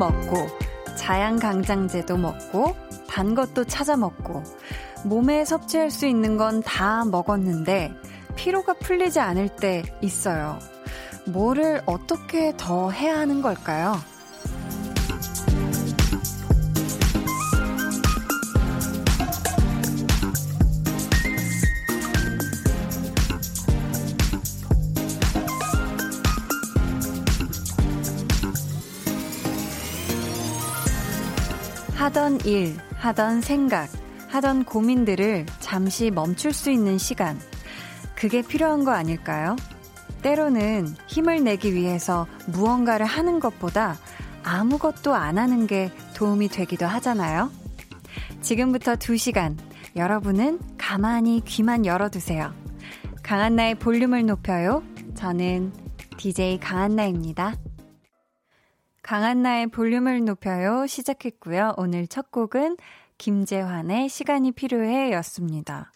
먹고, 자양강장제도 먹고, 단 것도 찾아 먹고, 몸에 섭취할 수 있는 건 다 먹었는데, 피로가 풀리지 않을 때 있어요. 뭐를 어떻게 더 해야 하는 걸까요? 하던 일, 하던 생각, 하던 고민들을 잠시 멈출 수 있는 시간. 그게 필요한 거 아닐까요? 때로는 힘을 내기 위해서 무언가를 하는 것보다 아무것도 안 하는 게 도움이 되기도 하잖아요. 지금부터 2시간, 여러분은 가만히 귀만 열어두세요. 강한나의 볼륨을 높여요. 저는 DJ 강한나입니다. 강한나의 볼륨을 높여요 시작했고요. 오늘 첫 곡은 김재환의 시간이 필요해 였습니다.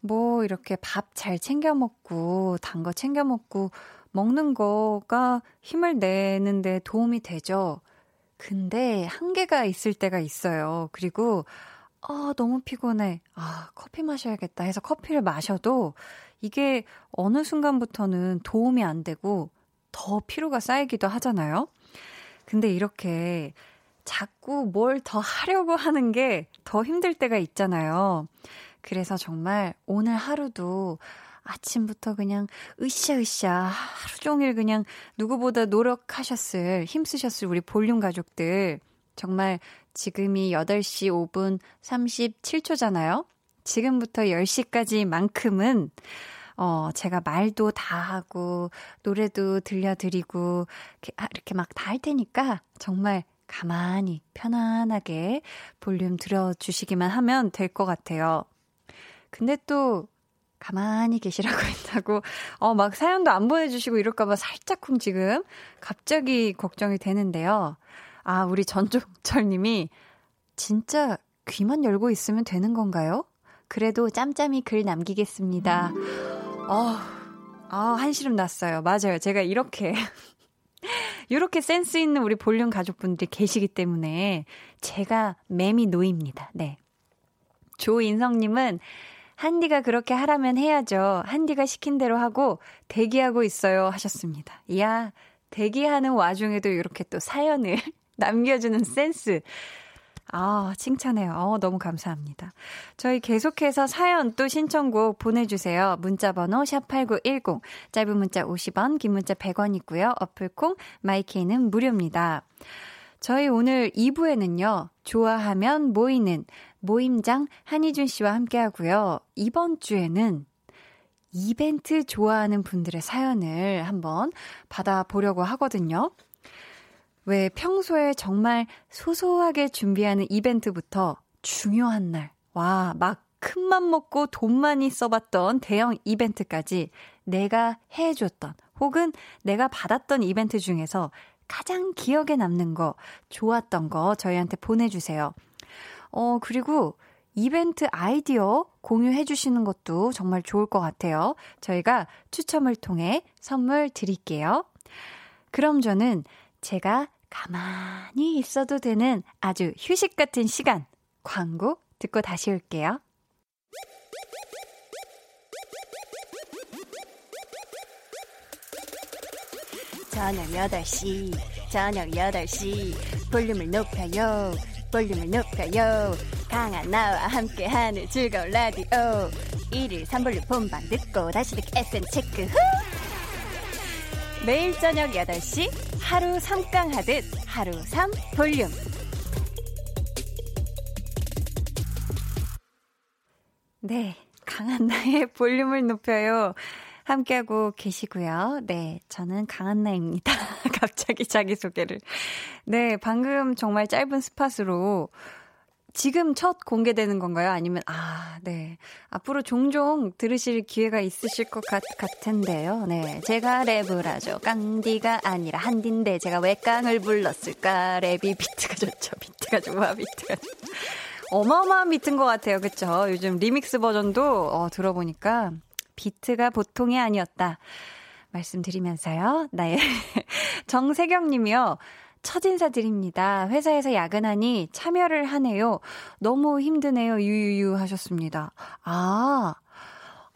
뭐 이렇게 밥 잘 챙겨 먹고 단 거 챙겨 먹고 먹는 거가 힘을 내는데 도움이 되죠. 근데 한계가 있을 때가 있어요. 그리고 아, 너무 피곤해. 아, 커피 마셔야겠다 해서 커피를 마셔도 이게 어느 순간부터는 도움이 안 되고 더 피로가 쌓이기도 하잖아요. 근데 이렇게 자꾸 뭘 더 하려고 하는 게 더 힘들 때가 있잖아요. 그래서 정말 오늘 하루도 아침부터 그냥 으쌰으쌰 하루 종일 그냥 누구보다 노력하셨을, 힘쓰셨을 우리 볼륨 가족들. 정말 지금이 8시 5분 37초잖아요. 지금부터 10시까지만큼은 어, 제가 말도 다 하고, 노래도 들려드리고, 이렇게 막 다 할 테니까, 정말 가만히, 편안하게 볼륨 들어주시기만 하면 될 것 같아요. 근데 또, 가만히 계시라고 했다고, 어, 막 사연도 안 보내주시고 이럴까봐 살짝쿵 지금 갑자기 걱정이 되는데요. 아, 우리 전종철 님이 진짜 귀만 열고 있으면 되는 건가요? 그래도 짬짬이 글 남기겠습니다. 어, 아, 한시름 났어요. 맞아요. 제가 이렇게, 이렇게 센스 있는 우리 볼륨 가족분들이 계시기 때문에 제가 매미 노입니다. 네. 조인성님은 한디가 그렇게 하라면 해야죠. 한디가 시킨 대로 하고 대기하고 있어요. 하셨습니다. 이야, 대기하는 와중에도 이렇게 또 사연을 남겨주는 센스. 아, 칭찬해요. 어, 너무 감사합니다. 저희 계속해서 사연 또 신청곡 보내주세요. 문자번호 샵8910, 짧은 문자 50원, 긴 문자 100원 있고요. 어플콩, 마이케이는 무료입니다. 저희 오늘 2부에는요, 좋아하면 모이는 모임장 한희준 씨와 함께 하고요. 이번 주에는 이벤트 좋아하는 분들의 사연을 한번 받아보려고 하거든요. 왜 평소에 정말 소소하게 준비하는 이벤트부터 중요한 날, 와, 막 큰 맘 먹고 돈 많이 써봤던 대형 이벤트까지 내가 해줬던 혹은 내가 받았던 이벤트 중에서 가장 기억에 남는 거, 좋았던 거 저희한테 보내주세요. 어, 그리고 이벤트 아이디어 공유해 주시는 것도 정말 좋을 것 같아요. 저희가 추첨을 통해 선물 드릴게요. 그럼 저는 제가 가만히 있어도 되는 아주 휴식 같은 시간. 광고 듣고 다시 올게요. 저녁 8시, 저녁 8시, 볼륨을 높여요, 볼륨을 높여요. 강한 나와 함께하는 즐거운 라디오. 1일 3볼륨 본방 듣고 다시 듣기 FM 체크 후! 매일 저녁 8시 하루 3강 하듯 하루 3 볼륨. 네, 강한나의 볼륨을 높여요. 함께하고 계시고요. 네, 저는 강한나입니다. 갑자기 자기소개를. 네, 방금 정말 짧은 스팟으로 지금 첫 공개되는 건가요? 아니면, 아, 네. 앞으로 종종 들으실 기회가 있으실 것 같, 같은데요. 네. 제가 랩을 하죠. 깡디가 아니라 한디인데 제가 왜 깡을 불렀을까? 랩이 비트가 좋죠. 비트가 좋아, 비트가. 어마어마한 비트인 것 같아요. 그쵸? 요즘 리믹스 버전도 어, 들어보니까 비트가 보통이 아니었다. 말씀드리면서요. 나의 정세경 님이요. 첫 인사드립니다. 회사에서 야근하니 참여를 하네요. 너무 힘드네요. 유유유 하셨습니다. 아,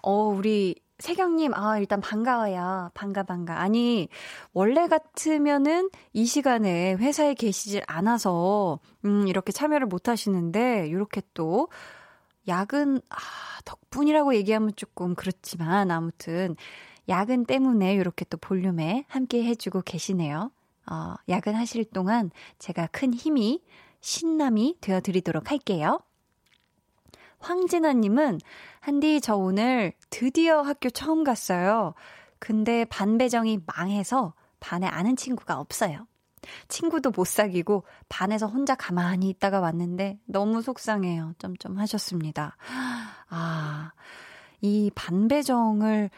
어, 우리 세경님, 아, 일단 반가워요. 반가, 반가. 아니, 원래 같으면은 이 시간에 회사에 계시질 않아서, 음, 이렇게 참여를 못 하시는데, 이렇게 또, 야근, 아, 덕분이라고 얘기하면 조금 그렇지만, 아무튼, 야근 때문에 이렇게 또 볼륨에 함께 해주고 계시네요. 어, 야근하실 동안 제가 큰 힘이, 신남이 되어 드리도록 할게요. 황진아님은, 한디, 저 오늘 드디어 학교 처음 갔어요. 근데 반 배정이 망해서 반에 아는 친구가 없어요. 친구도 못 사귀고 반에서 혼자 가만히 있다가 왔는데 너무 속상해요. 점점 하셨습니다. 아, 이 반배정을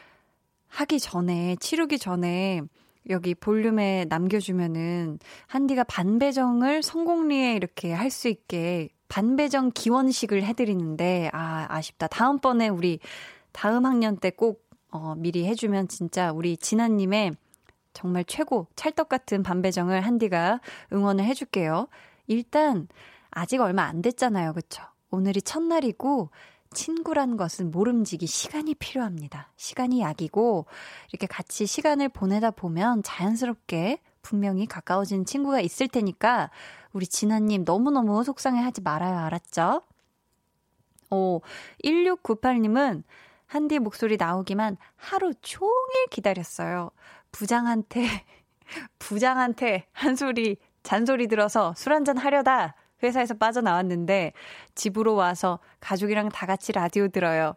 하기 전에, 치르기 전에 여기 볼륨에 남겨주면은 한디가 반배정을 성공리에 이렇게 할 수 있게 반배정 기원식을 해드리는데, 아, 아쉽다. 다음번에 우리 다음 학년 때 꼭, 어, 미리 해주면 진짜 우리 진아님의 정말 최고 찰떡 같은 반배정을 한디가 응원을 해줄게요. 일단, 아직 얼마 안 됐잖아요. 그쵸? 오늘이 첫날이고, 친구란 것은 모름지기 시간이 필요합니다. 시간이 약이고, 이렇게 같이 시간을 보내다 보면 자연스럽게 분명히 가까워진 친구가 있을 테니까, 우리 진아님 너무너무 속상해 하지 말아요. 알았죠? 오, 1698님은 한디 목소리 나오기만 하루 종일 기다렸어요. 부장한테, 부장한테 한 소리, 잔소리 들어서 술 한잔 하려다 회사에서 빠져나왔는데 집으로 와서 가족이랑 다 같이 라디오 들어요.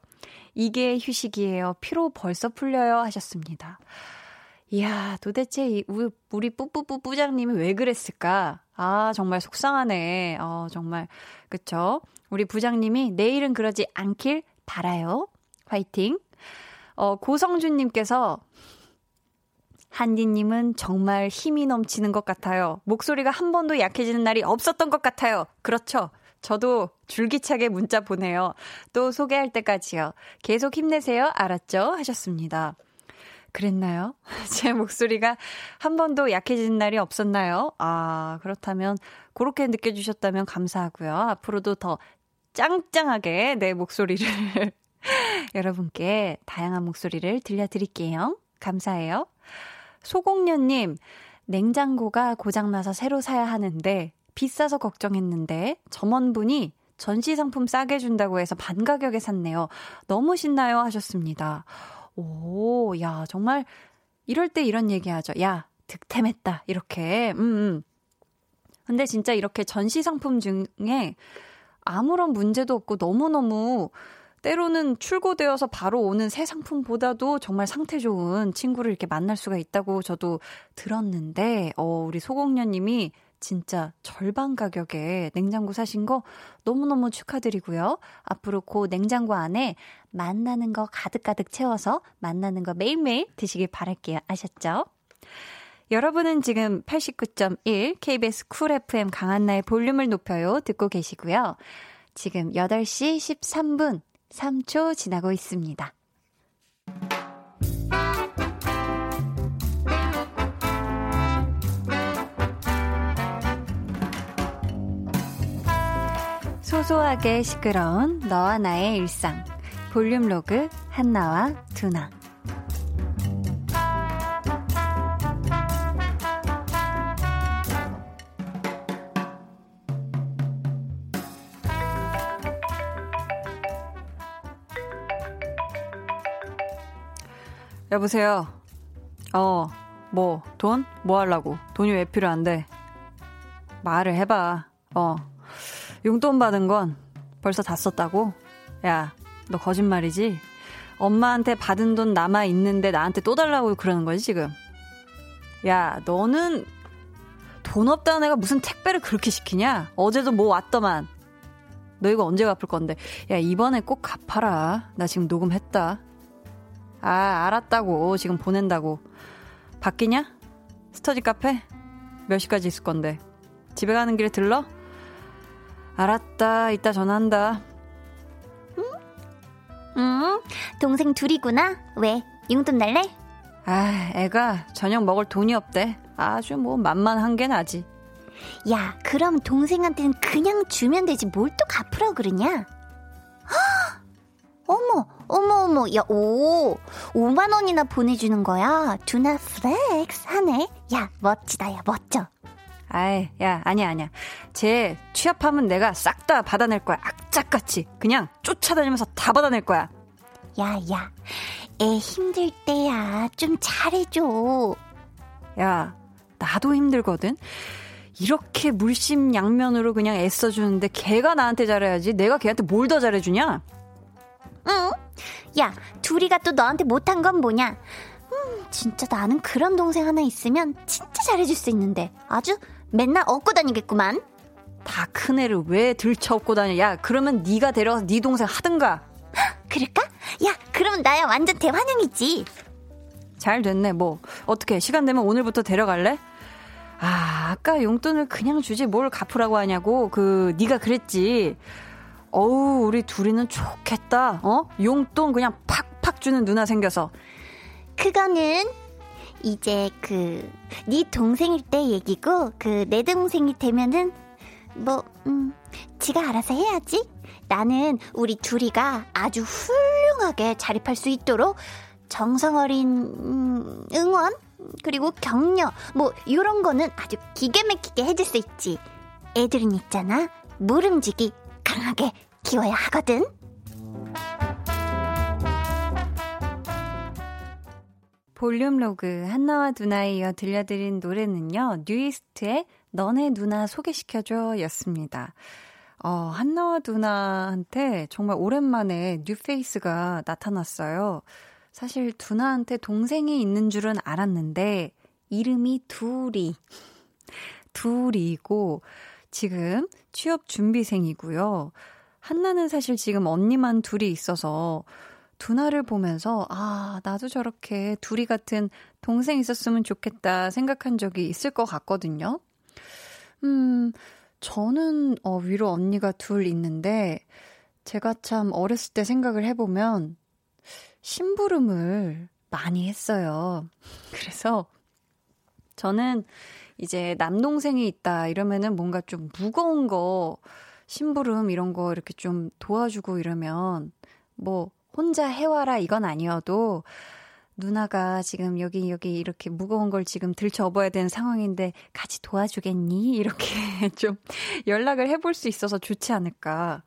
이게 휴식이에요. 피로 벌써 풀려요. 하셨습니다. 이야, 도대체 이, 우리 뿌뿌뿌 부장님이 왜 그랬을까? 아, 정말 속상하네. 어, 정말. 그쵸? 우리 부장님이 내일은 그러지 않길 바라요. 화이팅. 어, 고성준님께서 한디님은 정말 힘이 넘치는 것 같아요. 목소리가 한 번도 약해지는 날이 없었던 것 같아요. 그렇죠. 저도 줄기차게 문자 보내요. 또 소개할 때까지요. 계속 힘내세요. 알았죠? 하셨습니다. 그랬나요? 제 목소리가 한 번도 약해지는 날이 없었나요? 아, 그렇다면, 그렇게 느껴주셨다면 감사하고요. 앞으로도 더 짱짱하게 내 목소리를 여러분께 다양한 목소리를 들려드릴게요. 감사해요. 소공녀님, 냉장고가 고장나서 새로 사야 하는데 비싸서 걱정했는데 점원분이 전시 상품 싸게 준다고 해서 반 가격에 샀네요. 너무 신나요 하셨습니다. 오, 야, 정말 이럴 때 이런 얘기 하죠. 야, 득템했다. 이렇게. 음, 음. 근데 진짜 이렇게 전시 상품 중에 아무런 문제도 없고 너무너무 때로는 출고되어서 바로 오는 새 상품보다도 정말 상태 좋은 친구를 이렇게 만날 수가 있다고 저도 들었는데, 어, 우리 소공녀님이 진짜 절반 가격에 냉장고 사신 거 너무너무 축하드리고요. 앞으로 그 냉장고 안에 만나는 거 가득가득 채워서 만나는 거 매일매일 드시길 바랄게요. 아셨죠? 여러분은 지금 89.1 KBS 쿨 FM 강한나의 볼륨을 높여요 듣고 계시고요. 지금 8시 13분 3초 지나고 있습니다. 소소하게 시끄러운 너와 나의 일상. 볼륨 로그 한나와 두나. 여보세요. 어, 뭐, 돈? 뭐 하려고? 돈이 왜 필요한데? 말을 해봐. 어. 용돈 받은 건 벌써 다 썼다고? 야, 너 거짓말이지? 엄마한테 받은 돈 남아 있는데 나한테 또 달라고 그러는 거지, 지금? 야, 너는 돈 없다는 애가 무슨 택배를 그렇게 시키냐? 어제도 뭐 왔더만. 너 이거 언제 갚을 건데? 야, 이번에 꼭 갚아라. 나 지금 녹음했다. 아, 알았다고. 지금 보낸다고. 바뀌냐? 스터디 카페? 몇 시까지 있을 건데? 집에 가는 길에 들러? 알았다. 이따 전화한다. 응? 응? 동생 둘이구나? 왜? 용돈 날래? 아, 애가 저녁 먹을 돈이 없대. 아주 뭐 만만한 게 나지. 야, 그럼 동생한테는 그냥 주면 되지 뭘 또 갚으라고 그러냐? 어머, 어머, 어머, 야, 오, 5만 원이나 보내주는 거야. 두나 flex 하네. 야, 멋지다, 야, 멋져. 아이, 야, 아니야, 아니야. 쟤 취업하면 내가 싹 다 받아낼 거야. 악착같이. 그냥 쫓아다니면서 다 받아낼 거야. 야, 야, 애 힘들 때야. 좀 잘해줘. 야, 나도 힘들거든? 이렇게 물심양면으로 그냥 애써주는데 걔가 나한테 잘해야지. 내가 걔한테 뭘 더 잘해주냐? 응? 야, 둘이가 또 너한테 못한 건 뭐냐? 음, 진짜 나는 그런 동생 하나 있으면 진짜 잘해줄 수 있는데 아주 맨날 업고 다니겠구만. 다 큰 애를 왜 들쳐 업고 다녀? 야, 그러면 네가 데려가서 네 동생 하든가. 그럴까? 야, 그럼 나야 완전 대환영이지. 잘 됐네. 뭐 어떻게 시간 되면 오늘부터 데려갈래? 아, 아까 용돈을 그냥 주지 뭘 갚으라고 하냐고. 그 네가 그랬지. 어우, 우리 둘이는 좋겠다. 어? 용돈 그냥 팍팍 주는 누나 생겨서. 그거는 이제 그 네 동생일 때 얘기고 그 내 동생이 되면은 뭐 음, 지가 알아서 해야지. 나는 우리 둘이가 아주 훌륭하게 자립할 수 있도록 정성 어린 음, 응원 그리고 격려 뭐 이런 거는 아주 기가 막히게 해줄 수 있지. 애들은 있잖아 모름지기 강하게 키워야 하거든. 볼륨 로그 한나와 두나에 이어 들려드린 노래는요. 뉴이스트의 너네 누나 소개시켜줘 였습니다. 어, 한나와 두나한테 정말 오랜만에 new face가 나타났어요. 사실 두나한테 동생이 있는 줄은 알았는데 이름이 둘이 둘이고 지금 취업 준비생이고요. 한나는 사실 지금 언니만 둘이 있어서 두나를 보면서 아, 나도 저렇게 둘이 같은 동생 있었으면 좋겠다 생각한 적이 있을 것 같거든요. 음, 저는 어, 위로 언니가 둘 있는데 제가 참 어렸을 때 생각을 해보면 심부름을 많이 했어요. 그래서 저는 이제 남동생이 있다 이러면은 뭔가 좀 무거운 거 심부름 이런 거 이렇게 좀 도와주고 이러면 뭐 혼자 해와라 이건 아니어도 누나가 지금 여기 여기 이렇게 무거운 걸 지금 들쳐업어야 되는 상황인데 같이 도와주겠니? 이렇게 좀 연락을 해볼 수 있어서 좋지 않을까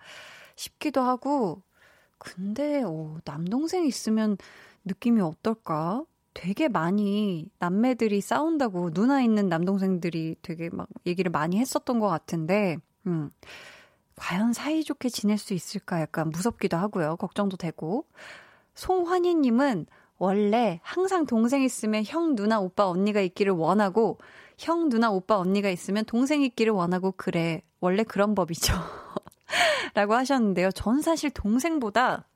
싶기도 하고 근데 어, 남동생 있으면 느낌이 어떨까? 되게 많이 남매들이 싸운다고 누나 있는 남동생들이 되게 막 얘기를 많이 했었던 것 같은데 음. 과연 사이좋게 지낼 수 있을까 약간 무섭기도 하고요. 걱정도 되고. 송환희님은 원래 항상 동생 있으면 형, 누나, 오빠, 언니가 있기를 원하고, 형, 누나, 오빠, 언니가 있으면 동생 있기를 원하고, 그래. 원래 그런 법이죠. 라고 하셨는데요. 전 사실 동생보다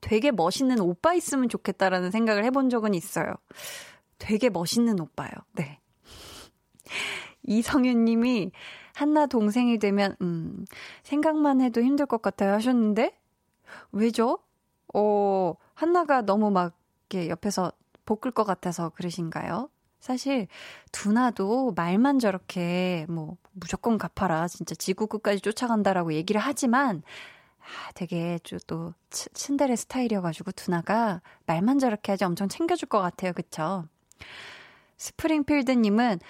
되게 멋있는 오빠 있으면 좋겠다라는 생각을 해본 적은 있어요. 되게 멋있는 오빠요. 네. 이성윤 님이 한나 동생이 되면, 음, 생각만 해도 힘들 것 같아요 하셨는데, 왜죠? 어, 한나가 너무 막, 이렇게 옆에서 볶을 것 같아서 그러신가요? 사실, 두나도 말만 저렇게, 뭐, 무조건 갚아라. 진짜 지구 끝까지 쫓아간다라고 얘기를 하지만, 아, 되게 또 츤데레 스타일이어가지고 두나가 말만 저렇게 하지 엄청 챙겨줄 것 같아요. 그쵸? 스프링필드님은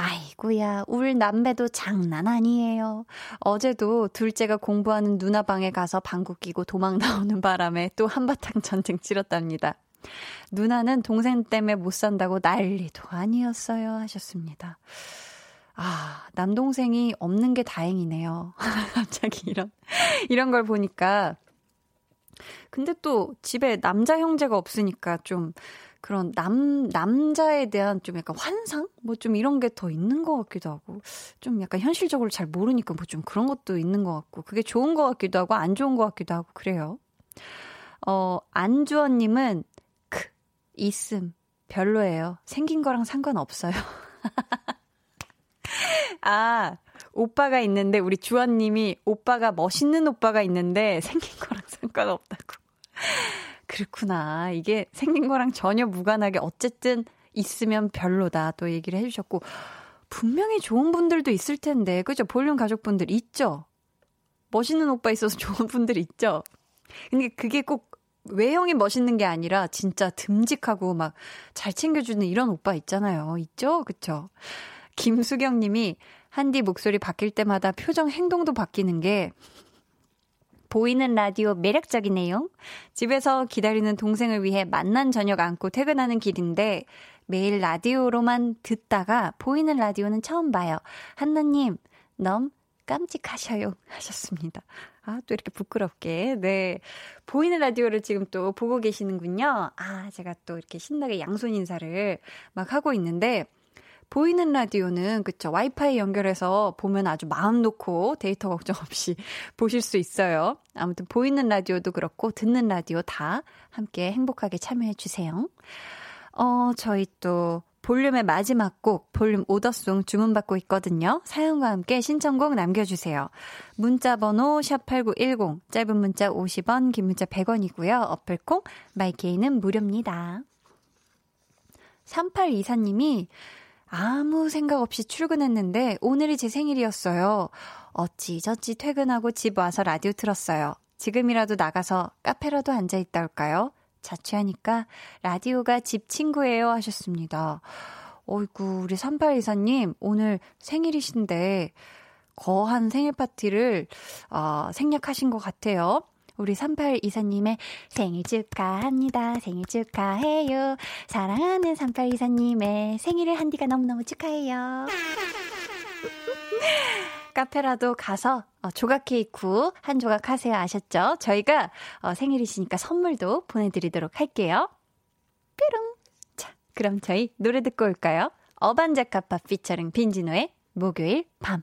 아이고야, 울 남매도 장난 아니에요. 어제도 둘째가 공부하는 누나 방에 가서 방구 끼고 도망 나오는 바람에 또 한바탕 전쟁 치렀답니다. 누나는 동생 때문에 못 산다고 난리도 아니었어요. 하셨습니다. 아, 남동생이 없는 게 다행이네요. 갑자기 이런, 이런 걸 보니까. 근데 또 집에 남자 형제가 없으니까 좀 그런 남, 남자에 대한 좀 약간 환상? 뭐 좀 이런 게 더 있는 것 같기도 하고, 좀 약간 현실적으로 잘 모르니까 뭐 좀 그런 것도 있는 것 같고, 그게 좋은 것 같기도 하고, 안 좋은 것 같기도 하고, 그래요. 어, 안주원님은, 크, 있음, 별로예요. 생긴 거랑 상관없어요. 아, 오빠가 있는데, 우리 주원님이 오빠가 멋있는 오빠가 있는데, 생긴 거랑 상관없다고. 그렇구나. 이게 생긴 거랑 전혀 무관하게 어쨌든 있으면 별로다. 또 얘기를 해주셨고, 분명히 좋은 분들도 있을 텐데, 그죠? 볼륨 가족분들 있죠? 멋있는 오빠 있어서 좋은 분들 있죠? 근데 그게 꼭 외형이 멋있는 게 아니라 진짜 듬직하고 막 잘 챙겨주는 이런 오빠 있잖아요. 있죠? 그쵸? 김수경 님이 한디 목소리 바뀔 때마다 표정 행동도 바뀌는 게 보이는 라디오 매력적이네요. 집에서 기다리는 동생을 위해 만난 저녁 안고 퇴근하는 길인데 매일 라디오로만 듣다가 보이는 라디오는 처음 봐요. 한나님, 너무 깜찍하셔요. 하셨습니다. 아, 또 이렇게 부끄럽게. 네. 보이는 라디오를 지금 또 보고 계시는군요. 아, 제가 또 이렇게 신나게 양손 인사를 막 하고 있는데, 보이는 라디오는 그쵸 와이파이 연결해서 보면 아주 마음 놓고 데이터 걱정 없이 보실 수 있어요. 아무튼 보이는 라디오도 그렇고 듣는 라디오 다 함께 행복하게 참여해 주세요. 어, 저희 또 볼륨의 마지막 곡, 볼륨 오더송 주문받고 있거든요. 사연과 함께 신청곡 남겨주세요. 문자번호 샵8910, 짧은 문자 50원, 긴 문자 100원이고요. 어플콩, 마이케이는 무료입니다. 3824님이 아무 생각 없이 출근했는데 오늘이 제 생일이었어요. 어찌저찌 퇴근하고 집 와서 라디오 틀었어요. 지금이라도 나가서 카페라도 앉아있다 올까요? 자취하니까 라디오가 집 친구예요 하셨습니다. 어이구, 우리 3824님, 오늘 생일이신데, 거한 생일 파티를, 어, 생략하신 것 같아요. 우리 3824님의 생일 축하합니다. 생일 축하해요. 사랑하는 3824님의 생일을 한디가 너무너무 축하해요. 카페라도 가서 어, 조각 케이크 한 조각 하세요. 아셨죠? 저희가 어, 생일이시니까 선물도 보내드리도록 할게요. 뾰롱. 자, 그럼 저희 노래 듣고 올까요? 어반자카파 피처링 빈지노의 목요일 밤.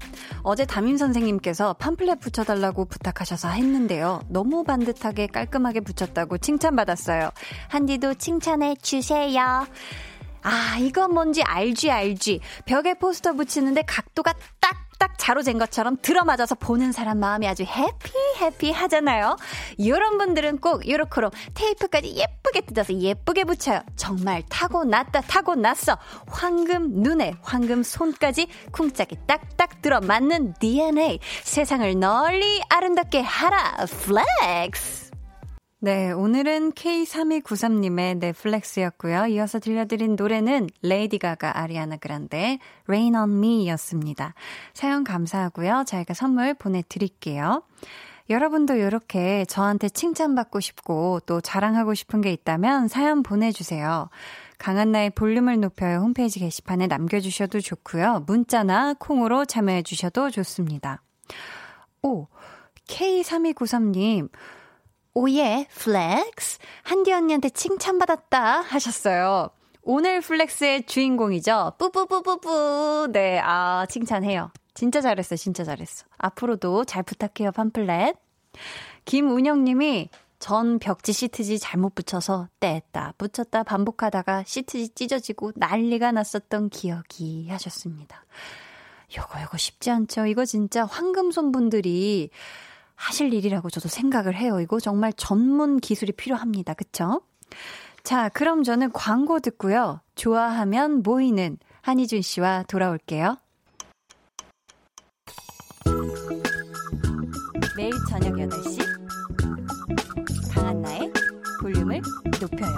어제 담임 선생님께서 팜플렛 붙여달라고 부탁하셔서 했는데요. 너무 반듯하게 깔끔하게 붙였다고 칭찬받았어요. 한디도 칭찬해 주세요. 아, 이건 뭔지 알지, 알지. 벽에 포스터 붙이는데 각도가 딱 딱 자로 잰 것처럼 들어맞아서 보는 사람 마음이 아주 해피, 해피 하잖아요. 이런 분들은 꼭 요렇게로 테이프까지 예쁘게 뜯어서 예쁘게 붙여요. 정말 타고났다, 타고났어. 황금 눈에, 황금 손까지 쿵짝이 딱딱 들어맞는 DNA. 세상을 널리 아름답게 하라. Flex! 네, 오늘은 K3293님의 넷플렉스였고요. 이어서 들려드린 노래는 레이디 가가 아리아나 그란데 Rain on Me 였습니다. 사연 감사하고요. 저희가 선물 보내드릴게요. 여러분도 이렇게 저한테 칭찬받고 싶고 또 자랑하고 싶은 게 있다면 사연 보내주세요. 강한나의 볼륨을 높여요 홈페이지 게시판에 남겨주셔도 좋고요. 문자나 콩으로 참여해주셔도 좋습니다. 오, K3293님. 오예, flex. 한디 언니한테 칭찬받았다 하셨어요. 오늘 flex의 주인공이죠. 뿌뿌뿌뿌뿌. 네, 아, 칭찬해요. 진짜 잘했어, 진짜 잘했어. 앞으로도 잘 부탁해요, 팜플렛. 김운영님이 전 벽지 시트지 잘못 붙여서 뗐다, 붙였다 반복하다가 시트지 찢어지고 난리가 났었던 기억이 하셨습니다. 요거, 요거 쉽지 않죠. 이거 진짜 황금손 분들이 하실 일이라고 저도 생각을 해요. 이거 정말 전문 기술이 필요합니다. 그쵸? 자, 그럼 저는 광고 듣고요. 좋아하면 모이는 한희준 씨와 돌아올게요. 매일 저녁 8시 강한나의 볼륨을 높여요.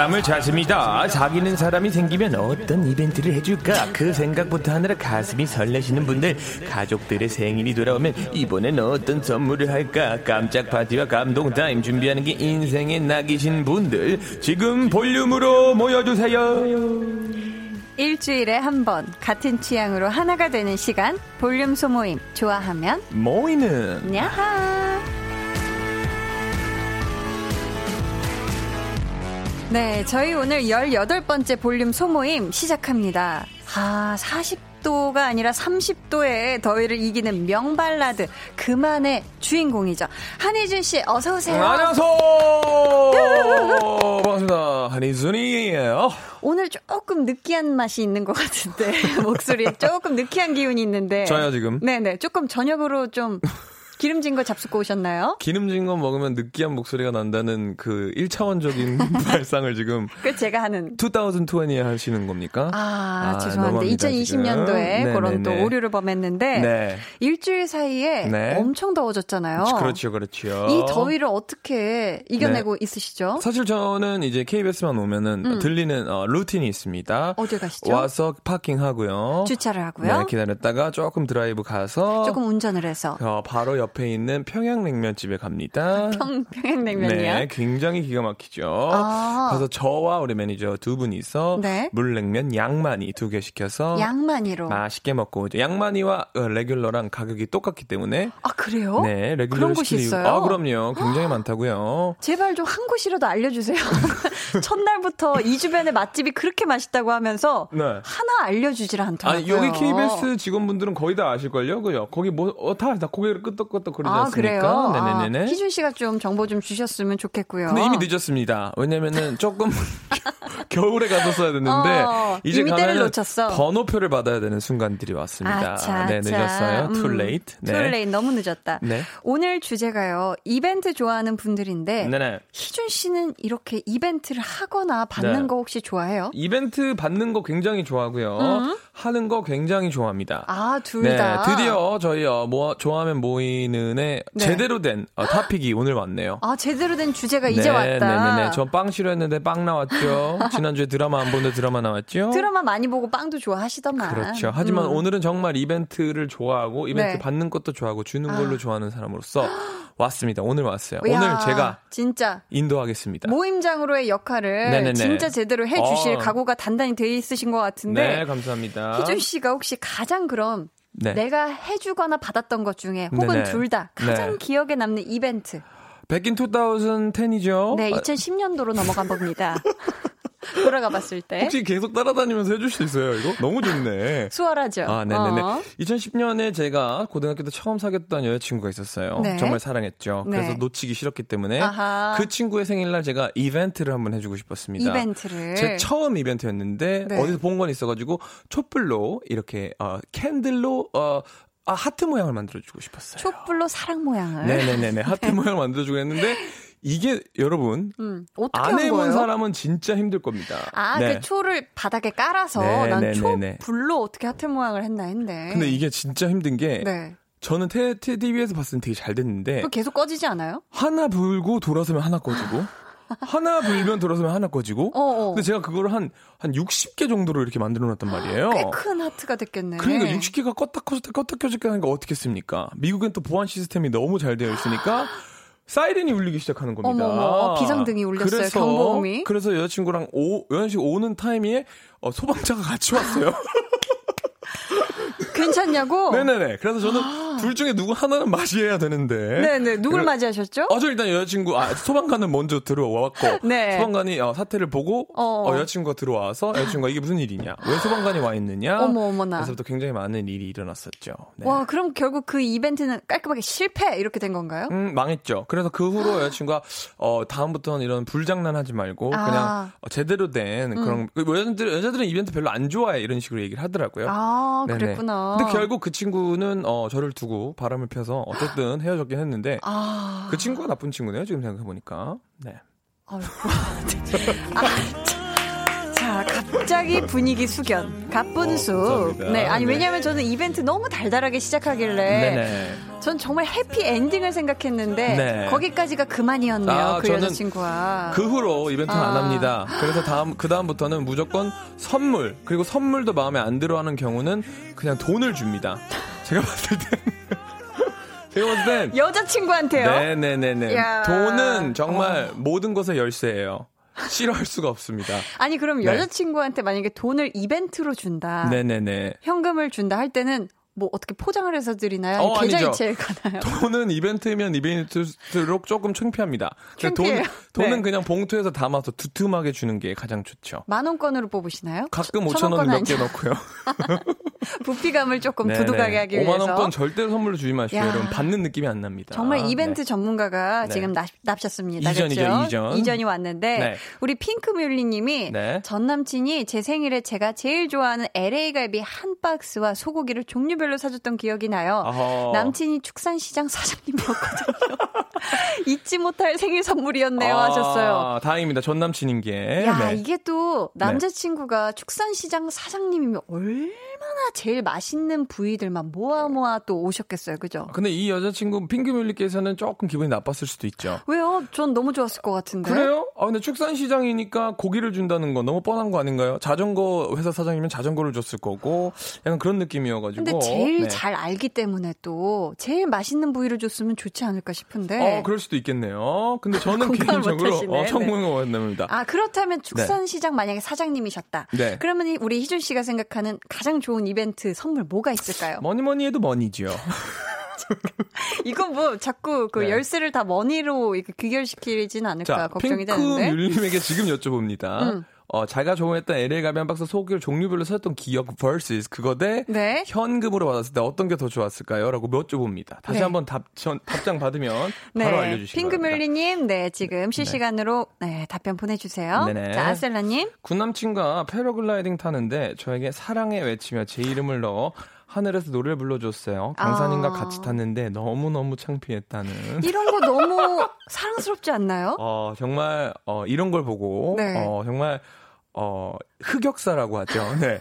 아, 사람을 찾습니다. 사귀는 사람이 생기면 어떤 이벤트를 해줄까? 그 생각부터 하느라 가슴이 설레시는 분들, 가족들의 생일이 돌아오면 이번엔 어떤 선물을 할까? 깜짝 파티와 감동 타임 준비하는 게 인생의 낙이신 분들, 지금 볼륨으로 모여주세요. 일주일에 한 번 같은 취향으로 하나가 되는 시간 볼륨 소모임 좋아하면 모이는 야하 네, 저희 오늘 18번째 볼륨 소모임 시작합니다. 아, 40도가 아니라 30도의 더위를 이기는 명발라드 그만의 주인공이죠. 한희준 씨 어서 오세요. 안녕하세요. 반갑습니다. 한희준이에요. 오늘 조금 느끼한 맛이 있는 것 같은데 목소리에 조금 느끼한 기운이 있는데 저요 지금? 네네 조금 저녁으로 좀 기름진 거 잡수고 오셨나요? 기름진 거 먹으면 느끼한 목소리가 난다는 그 1차원적인 발상을 지금 그 제가 하는 2020에 하시는 겁니까? 아, 아, 죄송한데 너무합니다, 2020년도에 지금. 그런 또 네네네. 오류를 범했는데 네. 일주일 사이에 네. 엄청 더워졌잖아요. 그렇죠, 그렇죠. 이 더위를 어떻게 이겨내고 있으시죠? 사실 저는 이제 KBS만 오면은 음. 들리는 어, 루틴이 있습니다. 어딜 가시죠? 와서 파킹하고요. 주차를 하고요. 네, 기다렸다가 조금 드라이브 가서 조금 운전을 해서 어, 바로 옆에 있는 평양냉면집에 갑니다. 평, 평양냉면이요. 네, 굉장히 기가 막히죠. 아. 그래서 저와 우리 매니저 두 분이서 네. 물냉면 양많이 두 개 시켜서 양많이로. 맛있게 먹고 오죠. 양많이와 어, 레귤러랑 가격이 똑같기 때문에 아 그래요? 네, 레귤러를 그런 곳이 시킬 이유- 있어요? 아, 그럼요. 굉장히 많다고요. 제발 좀 한 곳이라도 알려주세요. 첫날부터 이 주변에 맛집이 그렇게 맛있다고 하면서 네. 하나 알려주질 않더라고요. 아니, 여기 KBS 직원분들은 거의 다 아실걸요? 그죠? 거기 뭐, 어, 다, 다 고개를 끄덕끄덕 거리지 아, 않습니까? 그래요? 네네네네. 아, 희준 씨가 좀 정보 좀 주셨으면 좋겠고요. 근데 이미 늦었습니다. 왜냐면은 조금 겨울에 갔었어야 됐는데 어, 이제 놓쳤어. 번호표를 받아야 되는 순간들이 왔습니다. 아차, 네. 늦었어요. 음, Too late. 네. too late. 너무 늦었다. 네. 오늘 주제가요. 이벤트 좋아하는 분들인데 네네. 희준 씨는 이렇게 이벤트를 하거나 받는 네. 거 혹시 좋아해요? 이벤트 받는 거 굉장히 좋아하고요. 음. 하는 거 굉장히 좋아합니다. 아, 둘 네, 다. 드디어 저희 어, 뭐 좋아하면 모이는의 네. 제대로 된 어, 토픽이 오늘 왔네요. 아, 제대로 된 주제가 이제 왔다. 네 네 네. 전빵 싫어했는데 빵 나왔죠. 지난주에 드라마 안 보는데 드라마 나왔죠. 드라마 많이 보고 빵도 좋아하시더만. 그렇죠. 하지만 음. 오늘은 정말 이벤트를 좋아하고 이벤트 네. 받는 것도 좋아하고 주는 걸로 아. 좋아하는 사람으로서 왔습니다. 오늘 왔어요. 야, 오늘 제가 진짜 인도하겠습니다. 모임장으로의 역할을 네네네. 진짜 제대로 해주실 어. 각오가 단단히 돼 있으신 것 같은데 네, 감사합니다. 희준 씨가 혹시 가장 그럼 네. 내가 해주거나 받았던 것 중에 혹은 네네. 둘다 가장 네. 기억에 남는 이벤트. 백인 2010이죠. 네, 2010년도로 넘어간 겁니다. 돌아가 봤을 때. 혹시 계속 따라다니면서 해줄 수 있어요, 이거? 너무 좋네. 수월하죠. 아, 네네네. 어. 2010년에 제가 고등학교 때 처음 사귀었던 여자친구가 있었어요. 네. 정말 사랑했죠. 네. 그래서 놓치기 싫었기 때문에 아하. 그 친구의 생일날 제가 이벤트를 한번 해주고 싶었습니다. 이벤트를. 제 처음 이벤트였는데 네. 어디서 본 건 있어가지고 촛불로 이렇게 어, candle로 어, 아, 하트 모양을 만들어주고 싶었어요. 촛불로 사랑 모양을. 네네네네 하트 모양을 만들어주고 했는데 이게 여러분 음, 어떻게 안한 해본 거예요? 사람은 진짜 힘들 겁니다. 아, 네. 그 초를 바닥에 깔아서 네, 난 네, 네, 네. 촛불로 어떻게 하트 모양을 했나 했네. 근데 이게 진짜 힘든 게 네. 저는 테, 테, TV에서 봤을 때 되게 잘 됐는데 계속 꺼지지 않아요? 하나 불고 돌아서면 하나 꺼지고 하나 불면 돌아서면 하나 꺼지고 어, 어. 근데 제가 그거를 한, 한 60개 정도로 이렇게 만들어 놨단 말이에요. 꽤 큰 하트가 됐겠네. 그러니까 60개가 껐다 켜졌다 껐다 켜졌다 하니까 어떻겠습니까? 미국엔 또 보안 시스템이 너무 잘 되어 있으니까 사이렌이 울리기 시작하는 겁니다. 어머머, 비상등이 울렸어요, 그래서, 경보음이. 그래서 여자친구랑 오, 여자친구 오는 타이밍에 어, 소방차가 같이 왔어요. 괜찮냐고? 네네네. 그래서 저는 둘 중에 누구 하나는 맞이해야 되는데. 아. 네네. 누굴 그래- 맞이하셨죠? 어, 저 일단 여자친구, 아, 소방관을 먼저 들어왔고. 네. 소방관이 어, 사태를 보고, 어. 어, 여자친구가 들어와서, 여자친구가 이게 무슨 일이냐. 왜 소방관이 와 있느냐. 어머, 어머나. 그래서부터 굉장히 많은 일이 일어났었죠. 네. 와, 그럼 결국 그 이벤트는 깔끔하게 실패 이렇게 된 건가요? 음, 망했죠. 그래서 그 후로 여자친구가, 어, 다음부터는 이런 불장난 하지 말고, 아. 그냥 어, 제대로 된 그런, 그 여자들, 여자들은 이벤트 별로 안 좋아해. 이런 식으로 얘기를 하더라고요. 아, 네네. 그랬구나. 근데 결국 그 친구는, 어, 저를 두고 바람을 펴서 어쨌든 헤어졌긴 했는데, 아. 그 친구가 나쁜 친구네요. 지금 생각해 보니까. 네. 아이고. 아, 자. 자, 갑자기 분위기 숙연. 가뿐수. 어. 네, 아니, 네. 왜냐면 저는 이벤트 너무 달달하게 시작하길래. 네네. 전 정말 해피 엔딩을 생각했는데 네. 거기까지가 그만이었네요. 아, 그 여자친구와. 그 후로 이벤트 는 아. 안 합니다. 그래서 다음 그 다음부터는 무조건 선물 그리고 선물도 마음에 안 들어하는 경우는 그냥 돈을 줍니다. 제가 봤을 때 제가 봤을 땐 여자친구한테요? 네네네네 야. 돈은 정말 모든 것의 열쇠예요. 싫어할 수가 없습니다. 아니 그럼 네. 여자친구한테 만약에 돈을 이벤트로 준다. 네네네. 현금을 준다 할 때는 뭐 어떻게 포장을 해서 드리나요? 어, 계좌 아니죠. 이체에 가나요? 돈은 이벤트면 이벤트일수록 조금 창피합니다. 창피해요. 돈, 돈은 네. 그냥 봉투에서 담아서 두툼하게 주는 게 가장 좋죠. 만 원권으로 뽑으시나요? 가끔 천 5천 원 몇 개? 넣고요. 부피감을 조금 네네. 두둑하게 하기 5만 위해서. 원권 절대로 선물로 주지. 야. 여러분 받는 느낌이 안 납니다. 정말 이벤트 네. 전문가가 네. 지금 납, 납셨습니다. 이전이죠, 그렇죠? 이전. 이전이 왔는데 네. 우리 핑크뮬리님이 네. 전 남친이 제 생일에 제가 제일 좋아하는 LA 갈비 한 박스와 소고기를 종류별로 사줬던 기억이 나요. 어허. 남친이 축산시장 사장님이었거든요. 잊지 못할 생일 선물이었네요 아, 하셨어요. 다행입니다. 전 남친인 게. 야, 네. 이게 또 남자친구가 축산시장 사장님이면 얼마나 제일 맛있는 부위들만 모아 모아 또 오셨겠어요. 그죠? 근데 이 여자친구 핑크뮬리께서는 조금 기분이 나빴을 수도 있죠. 왜요? 전 너무 좋았을 것 같은데. 그래요? 아 근데 축산시장이니까 고기를 준다는 건 너무 뻔한 거 아닌가요? 자전거 회사 사장이면 자전거를 줬을 거고 약간 그런 느낌이어가지고. 근데 제일 네. 잘 알기 때문에 또 제일 맛있는 부위를 줬으면 좋지 않을까 싶은데. 어, 그럴 수도 있겠네요. 근데 저는 개인적으로 못하시네. 어, 성공을 원합니다. 아 그렇다면 축산시장 만약에 사장님이셨다. 네. 그러면 이- 우리 희준 씨가 생각하는 가장 좋은 이벤트 선물 뭐가 있을까요? 뭐니 뭐니 해도 money죠. 이거 뭐 자꾸 그 네. 열쇠를 다 money로 귀결시키진 않을까 자, 걱정이 핑크 되는데. 뮬님에게 지금 여쭤봅니다. 음. 어, 자기가 좋아했던 LA 한 박스 소고기를 종류별로 사줬던 기억 vs 그거 대 네. 현금으로 받았을 때 어떤 게 더 좋았을까요? 라고 여쭤봅니다. 다시 네. 한번 답, 전, 답장 받으면 바로 알려주시기. 핑크뮬리님, 네, 지금 실시간으로 네, 답변 보내주세요. 네네. 자, 아셀라님. 군남친과 패러글라이딩 타는데 저에게 사랑해 외치며 제 이름을 넣어 하늘에서 노래를 불러줬어요. 강사님과 아. 같이 탔는데 너무너무 창피했다는. 이런 거 너무 사랑스럽지 않나요? 어, 정말, 어, 이런 걸 보고, 네. 어, 정말, 어, 흑역사라고 하죠. 네.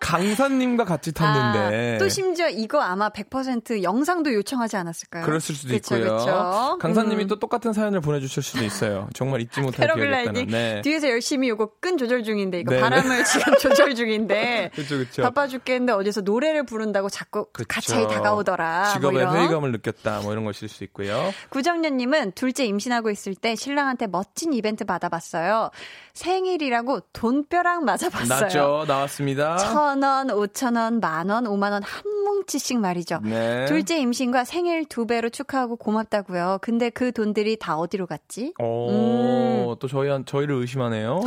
강사님과 같이 탔는데. 아, 또 심지어 이거 아마 100% 영상도 요청하지 않았을까요? 그랬을 수도 그쵸, 있고요. 그쵸. 강사님이 음. 또 똑같은 사연을 보내주실 수도 있어요. 정말 잊지 못할 기억이. 네. 뒤에서 열심히 요거 끈 조절 중인데 이거 네, 바람을 지금 조절 중인데 그쵸, 그쵸. 바빠 죽겠는데 어디서 노래를 부른다고 자꾸 그쵸. 가차이 다가오더라. 뭐 직업에 이런. 회의감을 느꼈다. 뭐 이런 것일 수 있고요. 구정년님은 둘째 임신하고 있을 때 신랑한테 멋진 이벤트 받아봤어요. 생일이라고 돈벼락 맞아봤어요. 났죠. 나왔습니다. 천 원, 오천 원, 만 원, 오만 원 한 뭉치씩 말이죠. 네. 둘째 임신과 생일 두 배로 축하하고 고맙다고요. 근데 그 돈들이 다 어디로 갔지? 오, 또 저희, 저희를 의심하네요.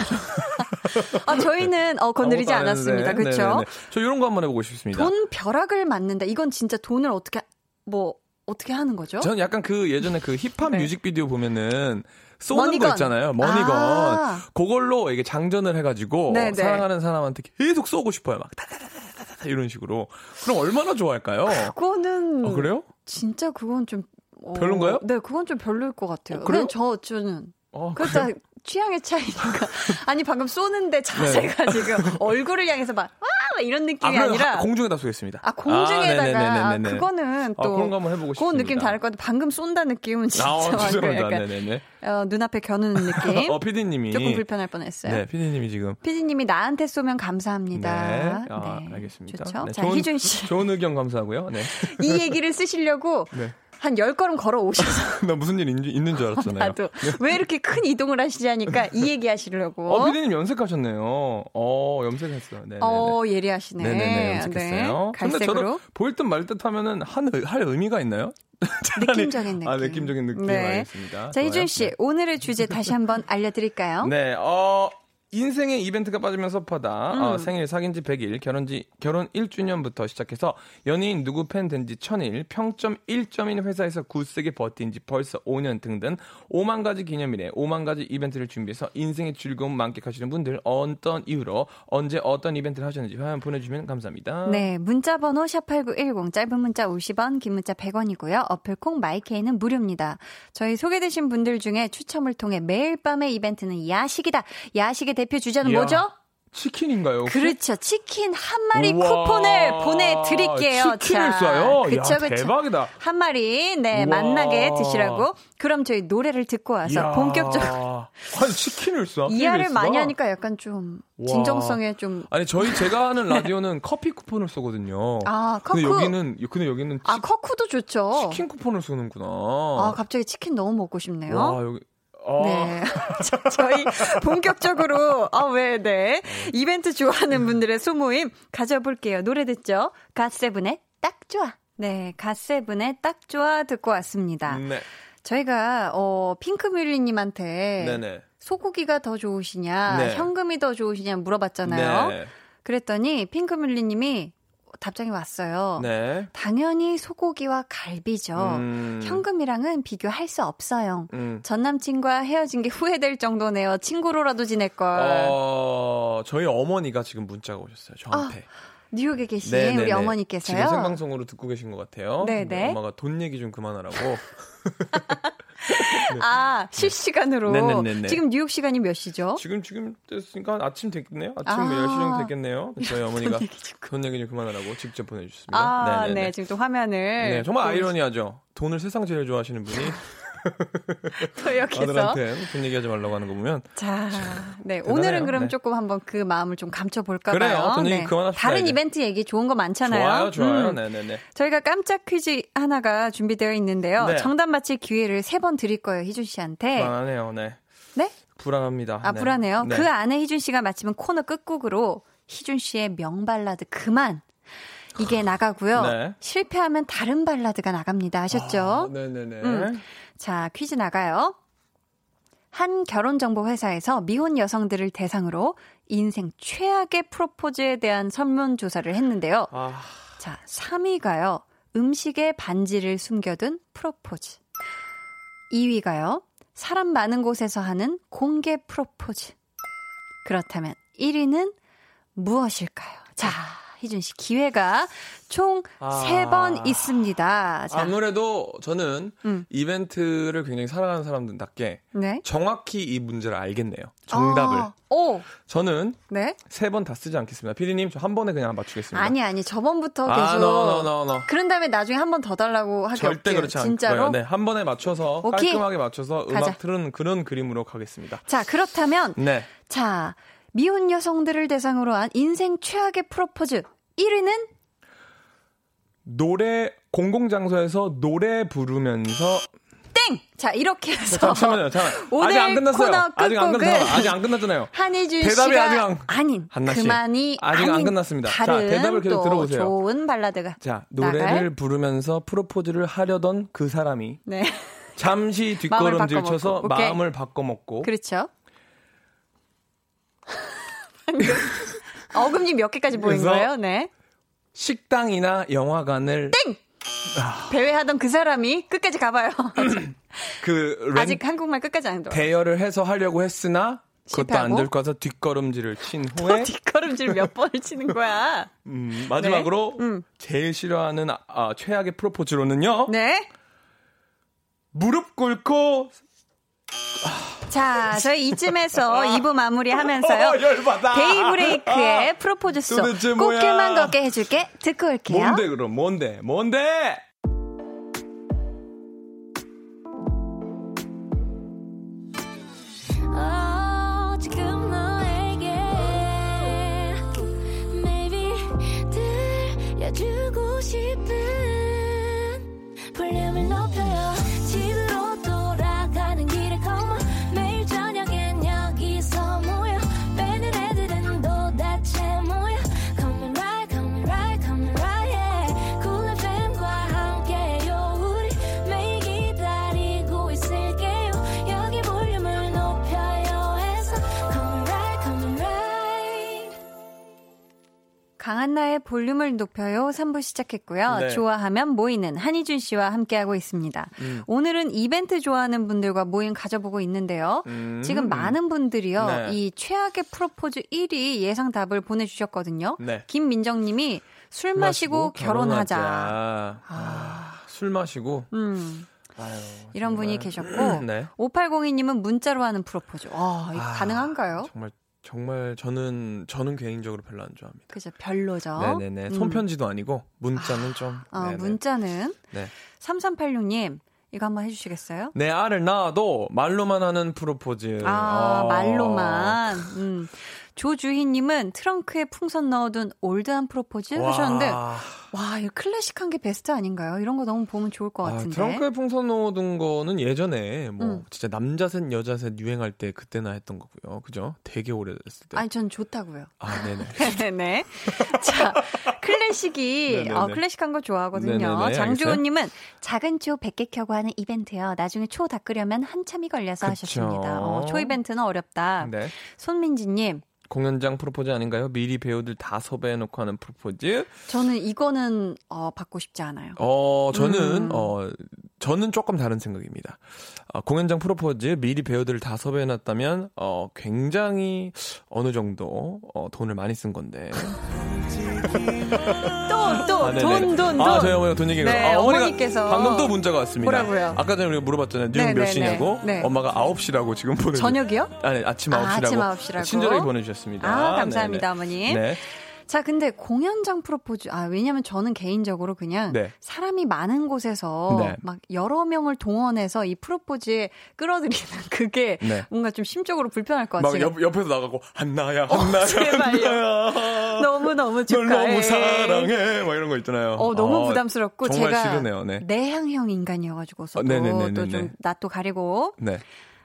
아, 저희는 어, 건드리지 않았습니다. 그렇죠? 저 이런 거 한번 해보고 싶습니다. 돈 벼락을 맞는다. 이건 진짜 돈을 어떻게 뭐 어떻게 하는 거죠? 저는 약간 그 예전에 그 힙합 네. 뮤직비디오 보면은 쏘는 머니건. 거 있잖아요. 머니건. 아. 그걸로 이게 장전을 해가지고 네네. 사랑하는 사람한테 계속 쏘고 싶어요. 막 다다다다다다 이런 식으로. 그럼 얼마나 좋아할까요? 그거는 어, 그래요? 진짜 그건 좀 어, 별론가요? 네, 그건 좀 별로일 것 같아요. 어, 그래요? 그냥 저 저는 어, 그렇다 취향의 차이니까. 아니 방금 쏘는데 자세가 지금 얼굴을 향해서 막 와! 막 이런 네. 아, 느낌이 아, 니라 공중에다 쏘겠습니다. 아 공중에다가 아, 네네네네네네. 그거는 또 아, 그런 거 한번 해보고 싶습니다. 느낌 다를 것 같아. 방금 쏜다 느낌은 진짜 아, 어. 약간 네네네. 어, 눈앞에 겨누는 느낌. 어, 피디님이. 조금 불편할 뻔 했어요. 네, 피디님이 지금. 피디님이 나한테 쏘면 감사합니다. 네. 아, 알겠습니다. 좋죠. 네, 자, 좋은, 희준 씨. 좋은 의견 감사하고요. 네. 이 얘기를 쓰시려고 네. 한 10걸음 걸어 오셔서 나 무슨 일 있는, 있는 줄 알았잖아요. 나도 왜 이렇게 큰 이동을 하시자니까 이 얘기 하시려고. 어, 피디님 염색하셨네요. 어, 염색했어요. 네. 어, 예리하시네. 네네네, 염색했어요. 네, 근데 갈색으로. 저도 보일 듯 말 듯 하면은 한, 의- 할 의미가 있나요? 느낌적인 느낌. 아, 느낌적인 느낌. 네. 알겠습니다. 자, 희준 씨. 오늘의 주제 다시 한번 알려드릴까요? 네. 네, 어, 인생의 이벤트가 빠지면 섭하다. 음. 어, 생일 사귄 지 100일, 결혼 지, 결혼 1주년부터 시작해서 연예인 누구 팬 된 지 1000일, 평점 1점인 회사에서 굳세게 버틴 지 벌써 5년 등등 5만 가지 기념일에 5만 가지 이벤트를 준비해서 인생의 즐거움 만끽하시는 분들 어떤 이유로 언제 어떤 이벤트를 하셨는지 화면 보내 주시면 감사합니다. 네, 문자 번호 샵8910 짧은 문자 50원, 긴 문자 100원이고요. 어플 콩 마이케이는 무료입니다. 저희 소개되신 분들 중에 추첨을 통해 매일 밤의 이벤트는 야식이다. 야식의 대표 주자는 이야. 뭐죠? 치킨인가요? 혹시? 그렇죠. 치킨 한 마리 우와, 쿠폰을 보내드릴게요. 치킨을 자, 쏴요? 그쵸, 야, 그쵸. 대박이다. 한 마리, 네, 우와. 만나게 드시라고. 그럼 저희 노래를 듣고 와서 이야. 본격적으로. 아니 치킨을 쏴. 가? 많이 하니까 약간 좀 와. 진정성에 좀. 아니 저희 제가 하는 라디오는 커피 쿠폰을 쏘거든요. 아, 근데 커쿠. 여기는 근데 여기는 아, 치, 커쿠도 좋죠. 킨 쿠폰을 쏘는구나. 아, 갑자기 치킨 너무 먹고 싶네요. 와 여기 아, 네. 자, 저희 본격적으로, 아, 왜, 네. 이벤트 좋아하는 분들의 소모임 가져볼게요. 노래 듣죠? 갓세븐의 딱 좋아. 네, 갓세븐의 딱 좋아 듣고 왔습니다. 네. 저희가, 어, 핑크뮬리님한테 네네. 소고기가 더 좋으시냐, 네. 현금이 더 좋으시냐 물어봤잖아요. 네. 그랬더니 핑크뮬리님이 답장이 왔어요. 네. 당연히 소고기와 갈비죠. 음. 현금이랑은 비교할 수 없어요. 음. 전 남친과 헤어진 게 후회될 정도네요. 친구로라도 지낼 걸. 어, 저희 어머니가 지금 문자가 오셨어요. 저한테. 뉴욕에 계신 네네네. 우리 어머니께서요. 지금 생방송으로 듣고 계신 것 같아요. 네네. 네, 엄마가 돈 얘기 좀 그만하라고. 아, 실시간으로. 네네네네. 지금 뉴욕 시간이 몇 시죠? 지금 지금 됐으니까 아침 됐겠네요. 아침 아. 10시 정도 됐겠네요. 저희 어머니가 돈 얘기 좀 그만하라고 직접 보내주셨습니다. 아, 네네네. 네. 지금 또 화면을. 네, 정말 아이러니하죠. 돈을 세상 제일 좋아하시는 분이 또 여기서. 아들한테 돈 얘기하지 말라고 하는 거 보면 자, 네. 대단해요. 오늘은 그럼 네. 조금 한번 그 마음을 좀 감춰볼까봐요. 그래요. 돈 얘기 그만합시다, 다른 이제. 이벤트 얘기 좋은 거 많잖아요. 좋아요, 좋아요. 음. 네네네. 저희가 깜짝 퀴즈 하나가 준비되어 있는데요. 네. 정답 맞힐 기회를 세 번 드릴 거예요, 희준 씨한테. 불안하네요. 네. 네? 불안합니다. 아, 네. 불안해요. 네. 그 안에 희준 씨가 맞히면 코너 끝곡으로 희준 씨의 명발라드 그만. 이게 나가고요. 네. 실패하면 다른 발라드가 나갑니다. 아셨죠? 아, 네네네. 음. 자, 퀴즈 나가요. 한 결혼정보 회사에서 미혼 여성들을 대상으로 인생 최악의 프로포즈에 대한 설문조사를 했는데요. 아, 자, 3위가요. 음식에 반지를 숨겨둔 프로포즈. 2위가요. 사람 많은 곳에서 하는 공개 프로포즈. 그렇다면 1위는 무엇일까요? 자, 희준 씨 기회가 총 아. 3번 있습니다. 자, 아무래도 저는 음. 이벤트를 굉장히 사랑하는 사람들답게 네. 정확히 이 문제를 알겠네요. 정답을. 아, 오, 저는 네. 세번 다 쓰지 않겠습니다. 피디님, 저 한 번에 그냥 맞추겠습니다. 아니 아니 저번부터 계속 아, no, no, no. 그런 다음에 나중에 한 번 더 달라고 하기 절대 없게요. 그렇지 않고요. 진짜로? 네, 한 번에 맞춰서 오케이. 깔끔하게 맞춰서 가자. 음악 틀은 그런 그림으로 가겠습니다. 자 그렇다면 네. 자 미혼 여성들을 대상으로 한 인생 최악의 프로포즈 1위는 노래 공공 장소에서 노래 부르면서 땡. 자 이렇게 해서 잠시만요. 잠깐. 오늘 아직 안 끝났어요. 코너 아직 안 끝났잖아요. 아직 안 끝났잖아요. 한희준 대답이 씨가 아직 안- 아닌 한나 씨. 그만이 아직 안 아닌 끝났습니다. 자, 대답을 계속 또 들어보세요. 좋은 발라드가 자, 노래를 나갈? 부르면서 프로포즈를 하려던 그 사람이 네 잠시 뒷걸음질. 쳐서. 마음을 바꿔먹고 그렇죠. 어금니 몇 개까지 보인 거예요? 네. 식당이나 영화관을 배회하던 그 사람이 끝까지 가봐요. 그 렌, 아직 한국말 끝까지 안 들어. 대여를 해서 하려고 했으나 그것도 안? 될 거서 뒷걸음질을 친또 후에 뒷걸음질 몇 번을 치는 거야. 음, 마지막으로 네. 음. 제일 싫어하는 아, 아, 최악의 프로포즈로는요. 네. 무릎 꿇고 자, 저희 이쯤에서 2부 마무리하면서요. 어, 열받아. 데이브레이크의 프로포즈송 도대체 뭐야? 꽃길만 걷게 해줄게 듣고 올게요. 뭔데 그럼 뭔데 뭔데? 들려주고 싶은 볼륨을 높여요 3부 시작했고요. 네. 좋아하면 모이는 한희준 씨와 함께하고 있습니다. 음. 오늘은 이벤트 좋아하는 분들과 모임 가져보고 있는데요. 음. 지금 많은 분들이요. 네. 이 최악의 프로포즈 1위 예상 답을 보내주셨거든요. 네. 김민정 님이 술 마시고, 결혼하자. 아, 술 마시고 음, 아유, 이런. 분이 계셨고 네. 5802님은 문자로 하는 프로포즈. 와, 아, 가능한가요? 정말 정말 저는 저는 개인적으로 별로 안 좋아합니다. 그죠. 별로죠. 네네네. 음. 손편지도 아니고 문자는 좀. 어, 네네. 문자는 네. 3386님 이거 한번 해주시겠어요? 내 알을 낳아도 말로만 하는 프로포즈. 아, 어. 말로만. 음. 조주희님은 트렁크에 풍선 넣어둔 올드한 프로포즈 와. 하셨는데, 와, 이 클래식한 게 베스트 아닌가요? 이런 거 너무 보면 좋을 것 아, 같은데. 트렁크에 풍선 넣어둔 거는 예전에 뭐 음. 진짜 남자 셋 여자 셋 유행할 때 그때나 했던 거고요. 그죠? 되게 오래됐을 때. 아니, 전 좋다고요. 아, 네네. 네네. 자, 클래식이. 어, 클래식한 거 좋아하거든요. 장주호님은 작은 초 100개 켜고 하는 이벤트요. 나중에 초 닦으려면 한참이 걸려서 그쵸. 하셨습니다. 어, 초 이벤트는 어렵다. 네. 손민지님, 공연장 프로포즈 아닌가요? 미리 배우들 다 섭외해놓고 하는 프로포즈. 저는 이거는, 어, 받고 싶지 않아요. 어, 저는, 음. 어, 저는 조금 다른 생각입니다. 어, 공연장 프로포즈 미리 배우들을 다 섭외해놨다면, 어, 굉장히 어느 정도, 어, 돈을 많이 쓴 건데. 또, 또, 아. 돈, 돈, 돈. 아, 저희 어머니가 돈 얘기가. 네, 아, 어머니께서 방금 또 문자가 왔습니다. 뭐라고요? 아까 전에 우리가 물어봤잖아요. 뉴욕 몇 네네네. 시냐고? 네. 엄마가 9시라고 지금 보내 저녁이요? 아니, 아침 아, 9시라고. 아침 9시라고? 친절하게 보내주셨습니다. 아, 감사합니다, 네네. 어머님. 네. 자, 근데 공연장 프로포즈, 아, 왜냐면 저는 개인적으로 그냥 네. 사람이 많은 곳에서 네. 막 여러 명을 동원해서 이 프로포즈에 끌어들이는 그게 네. 뭔가 좀 심적으로 불편할 것막 같아요. 옆, 옆에서 나가고, 한나야, 한나야, 어, 제발요. 너무너무 널 축하해. 너무 사랑해. 막 이런 거 있잖아요. 어, 너무 어, 부담스럽고 제가 싫으네요. 네. 내향형 인간이어가지고서 어, 네네네네네. 또좀 낯도 가리고 네.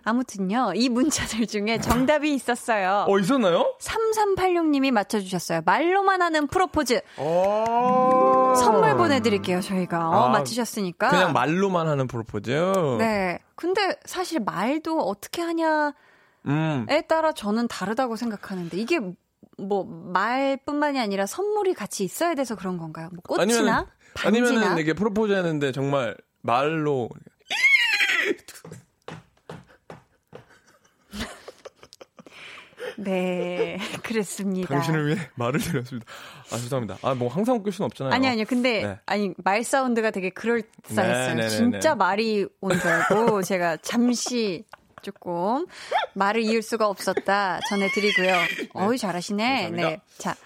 아무튼요 이 문자들 중에 정답이 있었어요. 어, 있었나요? 3386님이 맞춰주셨어요. 말로만 하는 프로포즈 어. 선물 보내드릴게요 저희가 어, 아, 맞히셨으니까. 그냥 말로만 하는 프로포즈. 네. 근데 사실 말도 어떻게 하냐에 음. 따라 저는 다르다고 생각하는데 이게 뭐 말뿐만이 아니라 선물이 같이 있어야 돼서 그런 건가요? 뭐 꽃이나 반지나 아니면은 이게 프로포즈 하는데 정말 말로 네 그랬습니다. 당신을 위해 말을 드렸습니다. 아 죄송합니다. 아 뭐 항상 웃길 수는 없잖아요. 아니 아니요. 근데 네. 아니 말 사운드가 되게 그럴싸했어요. 네, 네, 네, 진짜 네. 말이 온 줄 알고 제가 잠시 조금 말을 이을 수가 없었다 전해드리고요. 어이 잘하시네. 감사합니다. 네. 자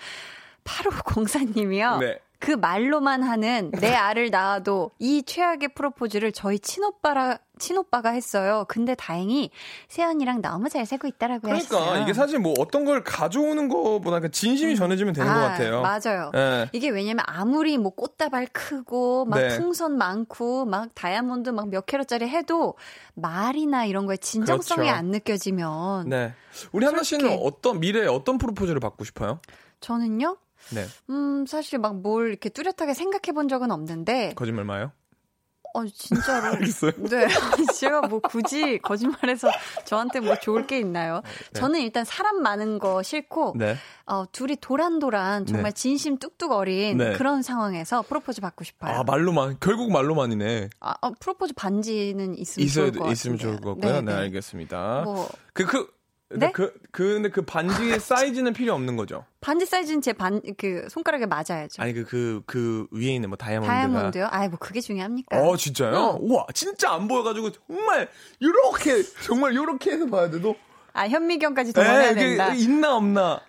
8504님이요. 네. 그 말로만 하는 내 알을 낳아도 이 최악의 프로포즈를 저희 친오빠라 친오빠가 했어요. 근데 다행히 세연이랑 너무 잘 살고 있다라고 그러니까 하셨어요. 이게 사실 뭐 어떤 걸 가져오는 것보다 그 진심이 전해지면 되는 것 아, 같아요. 맞아요. 예. 이게 왜냐면 아무리 뭐 꽃다발 크고 막 네. 풍선 많고 막 다이아몬드 막 몇 캐럿짜리 해도 말이나 이런 거에 진정성이 그렇죠. 안 느껴지면 네. 우리 한나 씨는. 어떤 미래에 어떤 프로포즈를 받고 싶어요? 저는요. 네. 음 사실 막 뭘 이렇게 뚜렷하게 생각해 본 적은 없는데 거짓말 마요. 어 진짜로 알겠어요. 네 제가 뭐 굳이 거짓말해서 저한테 뭐 좋을 게 있나요? 네. 저는 일단 사람 많은 거 싫고 네. 어 둘이 도란도란 정말 네. 진심 뚝뚝 어린 네. 그런 상황에서 프로포즈 받고 싶어요. 아 말로만 결국 말로만이네. 아, 어, 프로포즈 반지는 있으면 있어야 좋을 것 있으면 좋을. 것 같고요. 네, 네, 네. 알겠습니다. 뭐 그 그. 근데 네? 그, 그, 근데 그 반지의 사이즈는 필요 없는 거죠? 반지 사이즈는 제 반 그 손가락에 맞아야죠. 아니, 그, 그, 그 위에 있는 뭐 다이아몬드가. 다이아몬드요? 아이 뭐 그게 중요합니까? 어, 진짜요? 어. 우와, 진짜 안 보여가지고, 정말, 요렇게, 정말 요렇게 해서 봐야 돼도. 아 현미경까지 에, 된다. 그, 있나, 없나.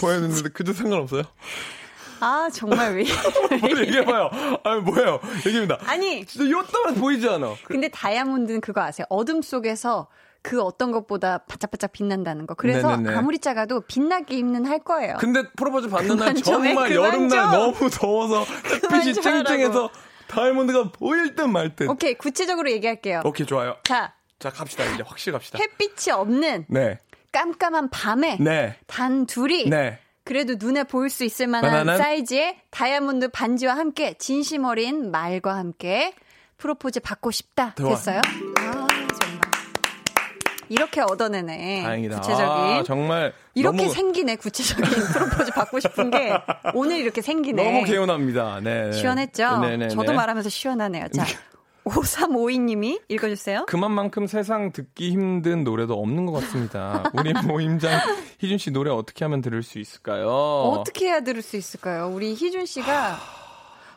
보여야 되는데, 그도 상관없어요? 아 정말 왜? 빨리 얘기해봐요. 아니, 뭐예요? 얘기입니다. 아니 진짜 요따만 보이지 않아. 그- 근데 다이아몬드는 그거 아세요? 어둠 속에서 그 어떤 것보다 바짝바짝 빛난다는 거. 그래서 네네네. 아무리 작아도 빛나게 입는 할 거예요. 근데 프로포즈 받는 날좀 해, 정말 그만 여름날 좀. 너무 더워서 햇빛이 좀 하라고. 쨍쨍해서 다이아몬드가 보일 듯 말 듯. 오케이 구체적으로 얘기할게요. 오케이, 좋아요. 자 자, 갑시다. 이제 확실히 갑시다. 햇빛이 없는 네. 깜깜한 밤에 네. 단 둘이 네. 그래도 눈에 보일 수 있을 만한 만한? 사이즈의 다이아몬드 반지와 함께 진심 어린 말과 함께 프로포즈 받고 싶다. 좋아. 됐어요? 이렇게 얻어내네. 다행이다. 구체적인. 아, 정말 이렇게 너무, 생기네. 구체적인 프로포즈 받고 싶은 게 오늘 이렇게 생기네. 너무 개운합니다. 네. 시원했죠? 네네네. 저도 말하면서 시원하네요. 자, 5352님이 읽어주세요. 그만만큼 세상 듣기 힘든 노래도 없는 것 같습니다. 우리 모임장 희준 씨 노래 어떻게 하면 들을 수 있을까요? 어떻게 해야 들을 수 있을까요? 우리 희준 씨가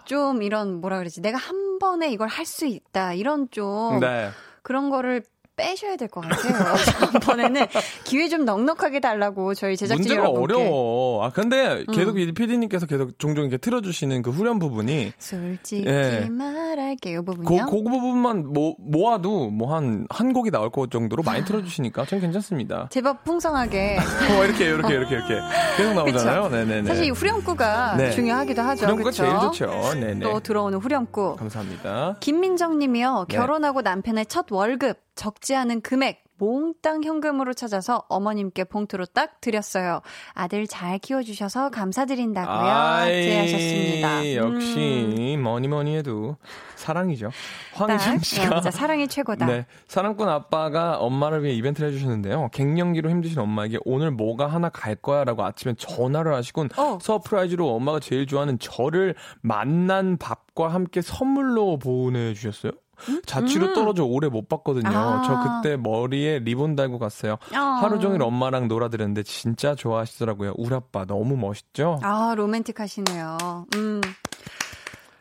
좀 이런 뭐라 그러지? 내가 한 번에 이걸 할 수 있다. 이런 좀 네. 그런 거를 빼셔야 될 것 같아요. 다음번에는 기회 좀 넉넉하게 달라고 저희 제작진 문제가 여러분께. 어려워. 아 근데 계속 이 PD님께서 계속 종종 이렇게 틀어주시는 그 후렴 부분이 솔직히 예. 말할게요 그, 부분이요. 그 부분만 모, 모아도 뭐 한 한 곡이 나올 것 정도로 많이 틀어주시니까 전 괜찮습니다. 제법 풍성하게. 어, 이렇게 이렇게 이렇게 이렇게 계속 나오잖아요. 네네네. 사실 이 후렴구가 네. 중요하기도 하죠. 후렴구가 그쵸? 제일 좋죠. 네네. 또 들어오는 후렴구. 감사합니다. 김민정님이요. 네. 결혼하고 남편의 첫 월급 적지 않은 금액 몽땅 현금으로 찾아서 어머님께 봉투로 딱 드렸어요. 아들 잘 키워주셔서 감사드린다고요. 제하셨습니다. 음. 역시 뭐니 뭐니 해도 사랑이죠. 황희정 씨가 진짜 사랑이 최고다. 네. 사랑꾼 아빠가 엄마를 위해 이벤트를 해주셨는데요. 갱년기로 힘드신 엄마에게 오늘 뭐가 하나 갈 거야 라고 아침에 전화를 하시곤 어. surprise로 엄마가 제일 좋아하는 저를 만난 밥과 함께 선물로 보내주셨어요. 자취로 떨어져 오래 못 봤거든요. 음? 아. 저 그때 머리에 리본 달고 갔어요. 어. 하루 종일 엄마랑 놀아드렸는데 진짜 좋아하시더라고요. 우리 아빠 너무 멋있죠? 아, 로맨틱하시네요. 음.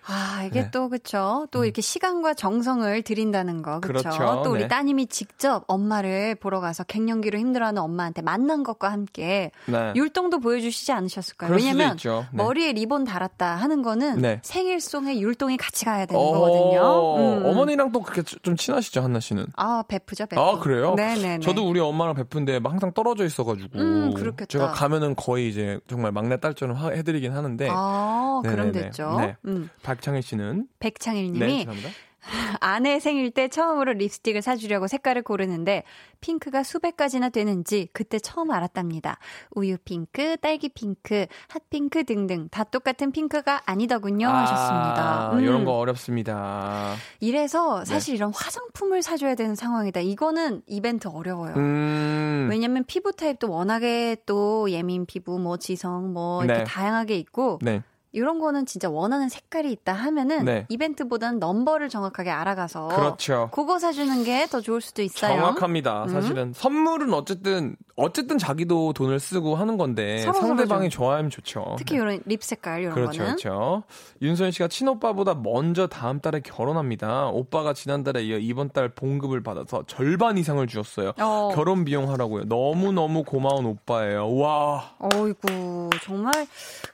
아, 이게 네. 또, 그쵸. 또 이렇게 시간과 정성을 들인다는 거, 그쵸. 그렇죠. 또 우리 네. 따님이 직접 엄마를 보러 가서 갱년기로 힘들어하는 엄마한테 만난 것과 함께 네. 율동도 보여주시지 않으셨을까요? 왜냐면. 네. 머리에 리본 달았다 하는 거는 네. 생일송에 율동이 같이 가야 되는 어, 거거든요. 음. 어머니랑 또 그렇게 좀 친하시죠, 한나 씨는? 아, 베프죠, 베프. 아, 그래요? 네네네. 저도 우리 엄마랑 막 항상 떨어져 있어가지고. 음, 그렇겠다. 제가 가면은 거의 이제 정말 막내 딸처럼 하- 해드리긴 하는데. 아, 그럼. 됐죠. 네. 음. 박창일 씨는. 백창일 네, 님이 죄송합니다. 아내 생일 때 처음으로 립스틱을 사주려고 색깔을 고르는데 핑크가 수백 가지나 되는지 그때 처음 알았답니다. 우유 핑크, 딸기 핑크, 핫핑크 등등 다 똑같은 핑크가 아니더군요 하셨습니다. 아, 음. 이런 거 어렵습니다. 이래서 사실 이런 화장품을 사줘야 되는 상황이다. 이거는 이벤트 어려워요. 음. 왜냐면 피부 타입도 워낙에 또 예민 피부, 뭐 지성, 뭐 이렇게 네. 다양하게 있고 네. 이런 거는 진짜 원하는 색깔이 있다 하면은 네. 이벤트보다는 넘버를 정확하게 알아가서 그렇죠. 그거 사주는 게 더 좋을 수도 있어요. 정확합니다. 음. 사실은 선물은 어쨌든 어쨌든 자기도 돈을 쓰고 하는 건데 서로 상대방이 서로죠. 좋아하면 좋죠. 특히 이런 립 색깔 이런 그렇죠, 거는 그렇죠. 윤소연 씨가 친오빠보다 먼저 다음 달에 결혼합니다. 오빠가 지난달에 이어 이번 달 봉급을 받아서 절반 이상을 주었어요. 어. 결혼 비용 하라고요. 너무 너무 고마운 오빠예요. 와. 어이구 정말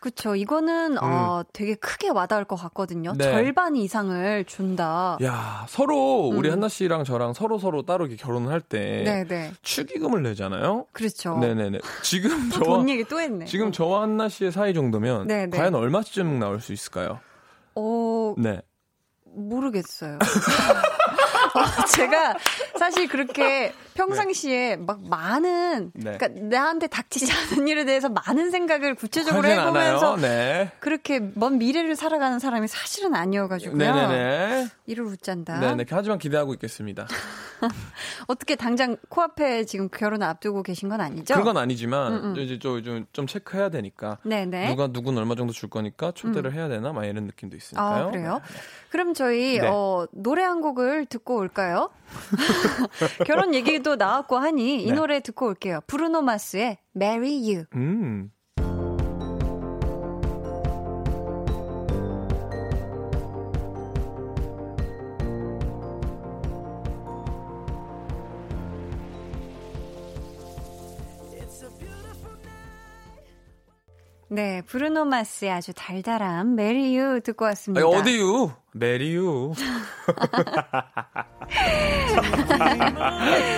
그쵸 이거는 어, 되게 크게 와닿을 것 같거든요. 음. 네. 절반 이상을 준다. 야, 서로 우리 음. 한나 씨랑 저랑 서로 서로 따로 결혼을 할 때 네네 축의금을 내잖아요. 그렇죠. 네네네. 지금 또 저와 돈 얘기 또 했네. 지금 저와 한나 씨의 사이 정도면 네네. 과연 얼마쯤 나올 수 있을까요? 어 네. 모르겠어요. 어, 제가 사실 그렇게 평상시에 막 많은 네. 그러니까 나한테 닥치지 않은 일에 대해서 많은 생각을 구체적으로 해보면서. 네. 그렇게 먼 미래를 살아가는 사람이 사실은 아니어가지고요. 네네네. 이를 웃잔다. 네네. 하지만 기대하고 있겠습니다. 어떻게 당장 코앞에 지금 결혼 앞두고 계신 건 아니죠? 그건 아니지만 음, 음. 이제 좀, 좀, 좀 체크해야 되니까 네네. 누가 누군 얼마 정도 줄 거니까 초대를 해야 되나 막 이런 느낌도 있으니까요. 아, 그래요? 그럼 저희 네. 어, 노래 한 곡을 듣고 올까요? 결혼 얘기도 나왔고 하니 이 네. 노래 듣고 올게요. 브루노 마스의 Marry You. 음. 네, 브루노 마스의 아주 달달한 You 듣고 왔습니다. 아니, 어디유? 메리유.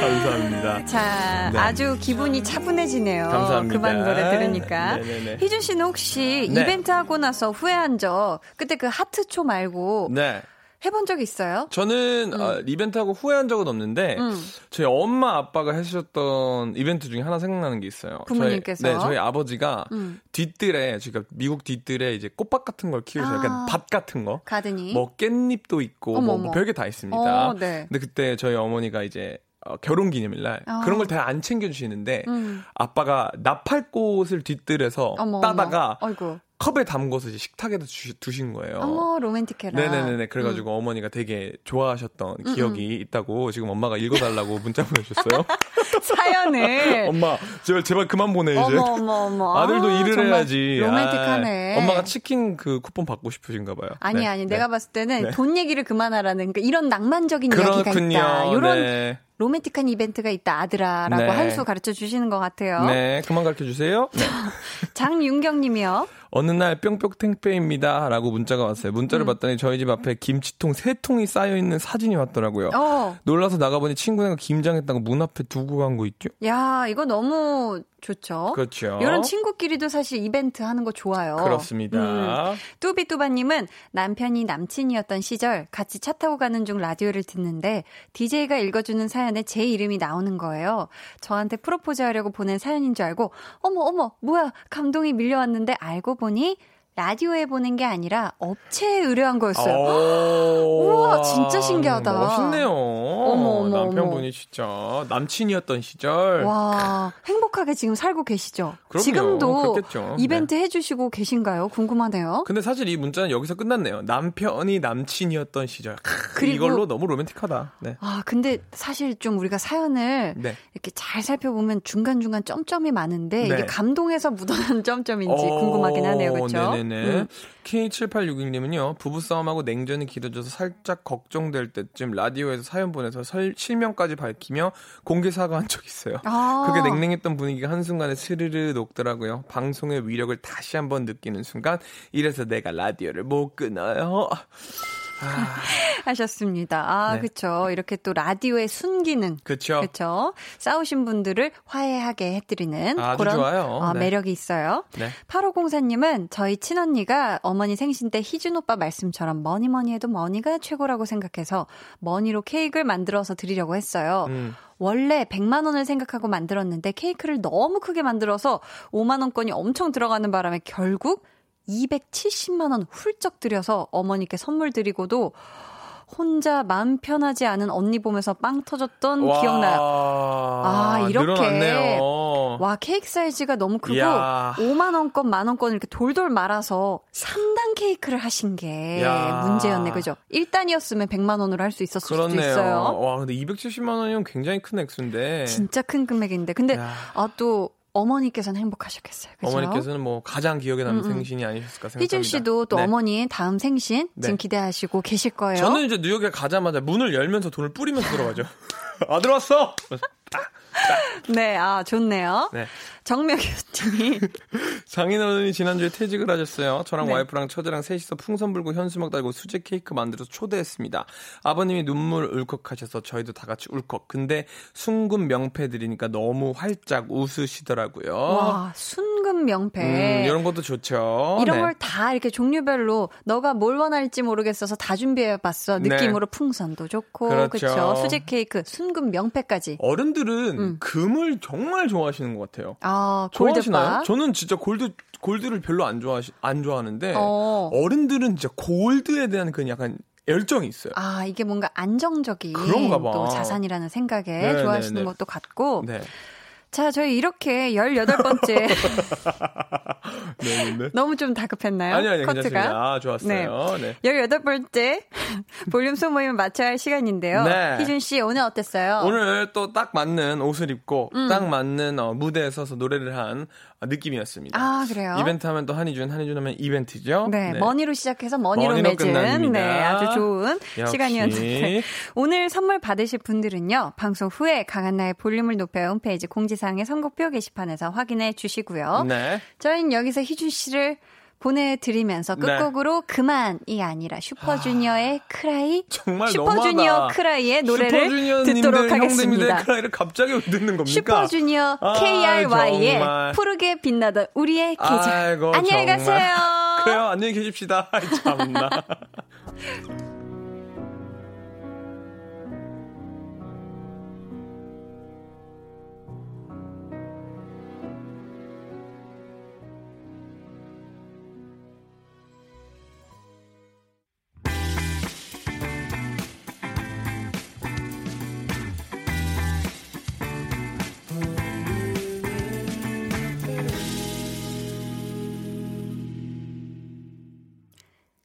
감사합니다. 자, 네. 아주 기분이 차분해지네요. 감사합니다. 그만 노래 들으니까. 네네네. 희준 씨는 혹시 네. 이벤트 하고 나서 후회한 적, 그때 그 하트초 말고 네. 해본 적 있어요? 저는 아, 이벤트하고 후회한 적은 없는데 음. 저희 엄마 아빠가 해주셨던 이벤트 중에 하나 생각나는 게 있어요. 부모님께서? 저희, 네, 저희 아버지가 음. 뒤뜰에 제가 미국 뒤뜰에 이제 꽃밭 같은 걸 키우세요. 아. 약간 밭 같은 거. 가드니. 뭐 깻잎도 있고 어머, 뭐. 뭐 별게 다 있습니다. 어, 네. 근데 그때 저희 어머니가 이제 어, 결혼 기념일날 어. 그런 걸 다 안 챙겨주시는데 음. 아빠가 나팔꽃을 뒤뜰에서 어머, 따다가. 어이구. 컵에 담궈서 이제 식탁에다 주, 두신 거예요. 어머, 로맨틱해라. 네네네네. 그래가지고 어머니가 되게 좋아하셨던 음, 기억이 있다고 지금 엄마가 읽어달라고 문자 보내주셨어요. 사연을. 엄마 제발 제발 그만 보내 이제. 네. 어머, 어머, 어머. 아들도 아, 일을 해야지. 로맨틱하네. 아, 엄마가 치킨 그 쿠폰 받고 싶으신가 봐요. 아니, 네, 아니. 네. 내가 봤을 때는 네. 돈 얘기를 그만하라는, 그러니까 이런 낭만적인 이야기가 그렇군요. 있다. 이런 네. 로맨틱한 이벤트가 있다 아들아라고 네. 한수 가르쳐 주시는 것 같아요. 네, 그만 가르쳐 주세요. 네. 장윤경님이요. 어느 날 뿅뿅탱빼입니다. 라고 문자가 왔어요. 음. 문자를 봤더니 저희 집 앞에 김치통 세 통이 쌓여있는 사진이 왔더라고요. 어, 놀라서 나가보니 친구네가 김장했다고 문 앞에 두고 간 거 있죠? 야 이거 너무 좋죠. 그렇죠. 이런 친구끼리도 사실 이벤트 하는 거 좋아요. 그렇습니다. 음. 뚜비뚜바님은 남편이 남친이었던 시절 같이 차 타고 가는 중 라디오를 듣는데 DJ가 읽어주는 사연에 제 이름이 나오는 거예요. 저한테 프로포즈 하려고 보낸 사연인 줄 알고 어머 어머 뭐야 감동이 밀려왔는데 알고 보니 라디오에 보낸 게 아니라 업체에 의뢰한 거였어요. 오, 우와, 진짜 신기하다. 멋있네요. 어머, 어머, 남편분이 진짜 남친이었던 시절. 와 행복하게 지금 살고 계시죠? 그럼요. 지금도 그렇겠죠. 이벤트 해주시고 계신가요? 궁금하네요. 근데 사실 이 문자는 여기서 끝났네요. 남편이 남친이었던 시절. 크, 그리고- 이걸로 너무 로맨틱하다. 네. 아, 근데 사실 좀 우리가 사연을 네. 이렇게 잘 살펴보면 중간중간 점점이 많은데 네. 이게 감동에서 묻어난 점점인지 어, 궁금하긴 하네요. 그렇죠? 네네네. 음. K7861님은요, 부부싸움하고 냉전이 길어져서 살짝 걱정될 때쯤 라디오에서 사연 보내서 설, 실명까지 밝히며 공개 사과한 적 있어요. 아. 그게 냉랭했던 분위기가 한순간에 스르르 녹더라고요. 방송의 위력을 다시 한번 느끼는 순간, 이래서 내가 라디오를 못 끊어요. 아, 하셨습니다. 아, 네. 그쵸. 이렇게 또 라디오의 순기능. 그쵸. 그쵸. 싸우신 분들을 화해하게 해드리는 아주 그런 좋아요. 어, 네. 매력이 있어요. 네. 8504님은 저희 친언니가 어머니 생신 때 희준 오빠 말씀처럼 뭐니 뭐니 해도 money가 최고라고 생각해서 money로 케이크를 만들어서 드리려고 했어요. 음. 원래 100만 원을 생각하고 만들었는데 케이크를 너무 크게 만들어서 5만 원권이 엄청 들어가는 바람에 결국 270만 원 훌쩍 들여서 어머니께 선물 드리고도 혼자 마음 편하지 않은 언니 보면서 빵 터졌던 와, 기억나요. 아, 이렇게. 늘어났네요. 와, 케이크 사이즈가 너무 크고 이야. 5만 원권, 만 원권 이렇게 돌돌 말아서 3단 케이크를 하신 게 야. 문제였네. 그죠? 1단이었으면 100만 원으로 할 수 있었을 수도 그렇네요. 있어요. 와, 근데 270만 원이면 굉장히 큰 액수인데. 진짜 큰 금액인데. 근데 야. 아, 또 어머니께서는 행복하셨겠어요. 그죠? 어머니께서는 뭐 가장 기억에 남는 음, 음. 생신이 아니셨을까 생각합니다. 희준 씨도 또 네. 어머니 다음 생신 네. 지금 기대하시고 계실 거예요. 저는 이제 뉴욕에 가자마자 문을 열면서 돈을 뿌리면서 들어가죠. 아들 왔어. 네, 아 좋네요. 네. 정명규님이 장인어른이 지난주에 퇴직을 하셨어요. 저랑 네. 와이프랑 처제랑 셋이서 풍선 불고 현수막 달고 수제 케이크 만들어서 초대했습니다. 아버님이 눈물 울컥하셔서 저희도 다 같이 울컥. 근데 순금 명패 드리니까 너무 활짝 웃으시더라고요. 와 순금 명패 음, 이런 것도 좋죠. 이런 네. 걸다 이렇게 종류별로 너가 뭘 원할지 모르겠어서 다 준비해봤어. 네. 느낌으로 풍선도 좋고 그렇죠. 그렇죠. 수제 케이크, 순금 명패까지. 어른들은 음. 금을 정말 좋아하시는 것 같아요. 아 좋아하시나요? 저는 진짜 골드 골드를 별로 안 좋아하시 안 좋아하는데 어. 어른들은 진짜 골드에 대한 그 약간 열정이 있어요. 아 이게 뭔가 안정적인 그런가 봐. 또 자산이라는 생각에 네, 좋아하시는 네, 네. 것도 같고. 네. 자 저희 이렇게 18번째 네, 네, 네. 너무 좀 다급했나요? 아니 아니 커트가? 괜찮습니다. 아, 좋았어요. 네. 18번째 볼륨 소모임을 마쳐야 할 시간인데요. 네. 희준 씨 오늘 어땠어요? 오늘 또 딱 맞는 옷을 입고 음. 딱 맞는 어, 무대에 서서 노래를 한 어, 느낌이었습니다. 아 그래요? 이벤트 하면 또 한희준, 한희준 하면 이벤트죠. 네, 머니로 시작해서 money로, money로 맺은 끝납니다. 네, 아주 좋은 역시. 시간이었는데 오늘 선물 받으실 분들은요. 방송 후에 강한나의 볼륨을 높여 홈페이지 공지사항의 선곡표 게시판에서 확인해 주시고요. 네. 저희는 여기서 희준 씨를 보내드리면서 네. 끝곡으로 그만이 아니라 슈퍼주니어의 크라이 정말 슈퍼주니어 너무하다. 크라이의 노래를 듣도록 하겠습니다. 크라이를 갑자기 왜 듣는 겁니까? 슈퍼주니어 아, KRY의 정말. 푸르게 빛나던 우리의 계절 아이고, 안녕히 정말. 가세요. 그래요. 안녕히 계십시다. 참나.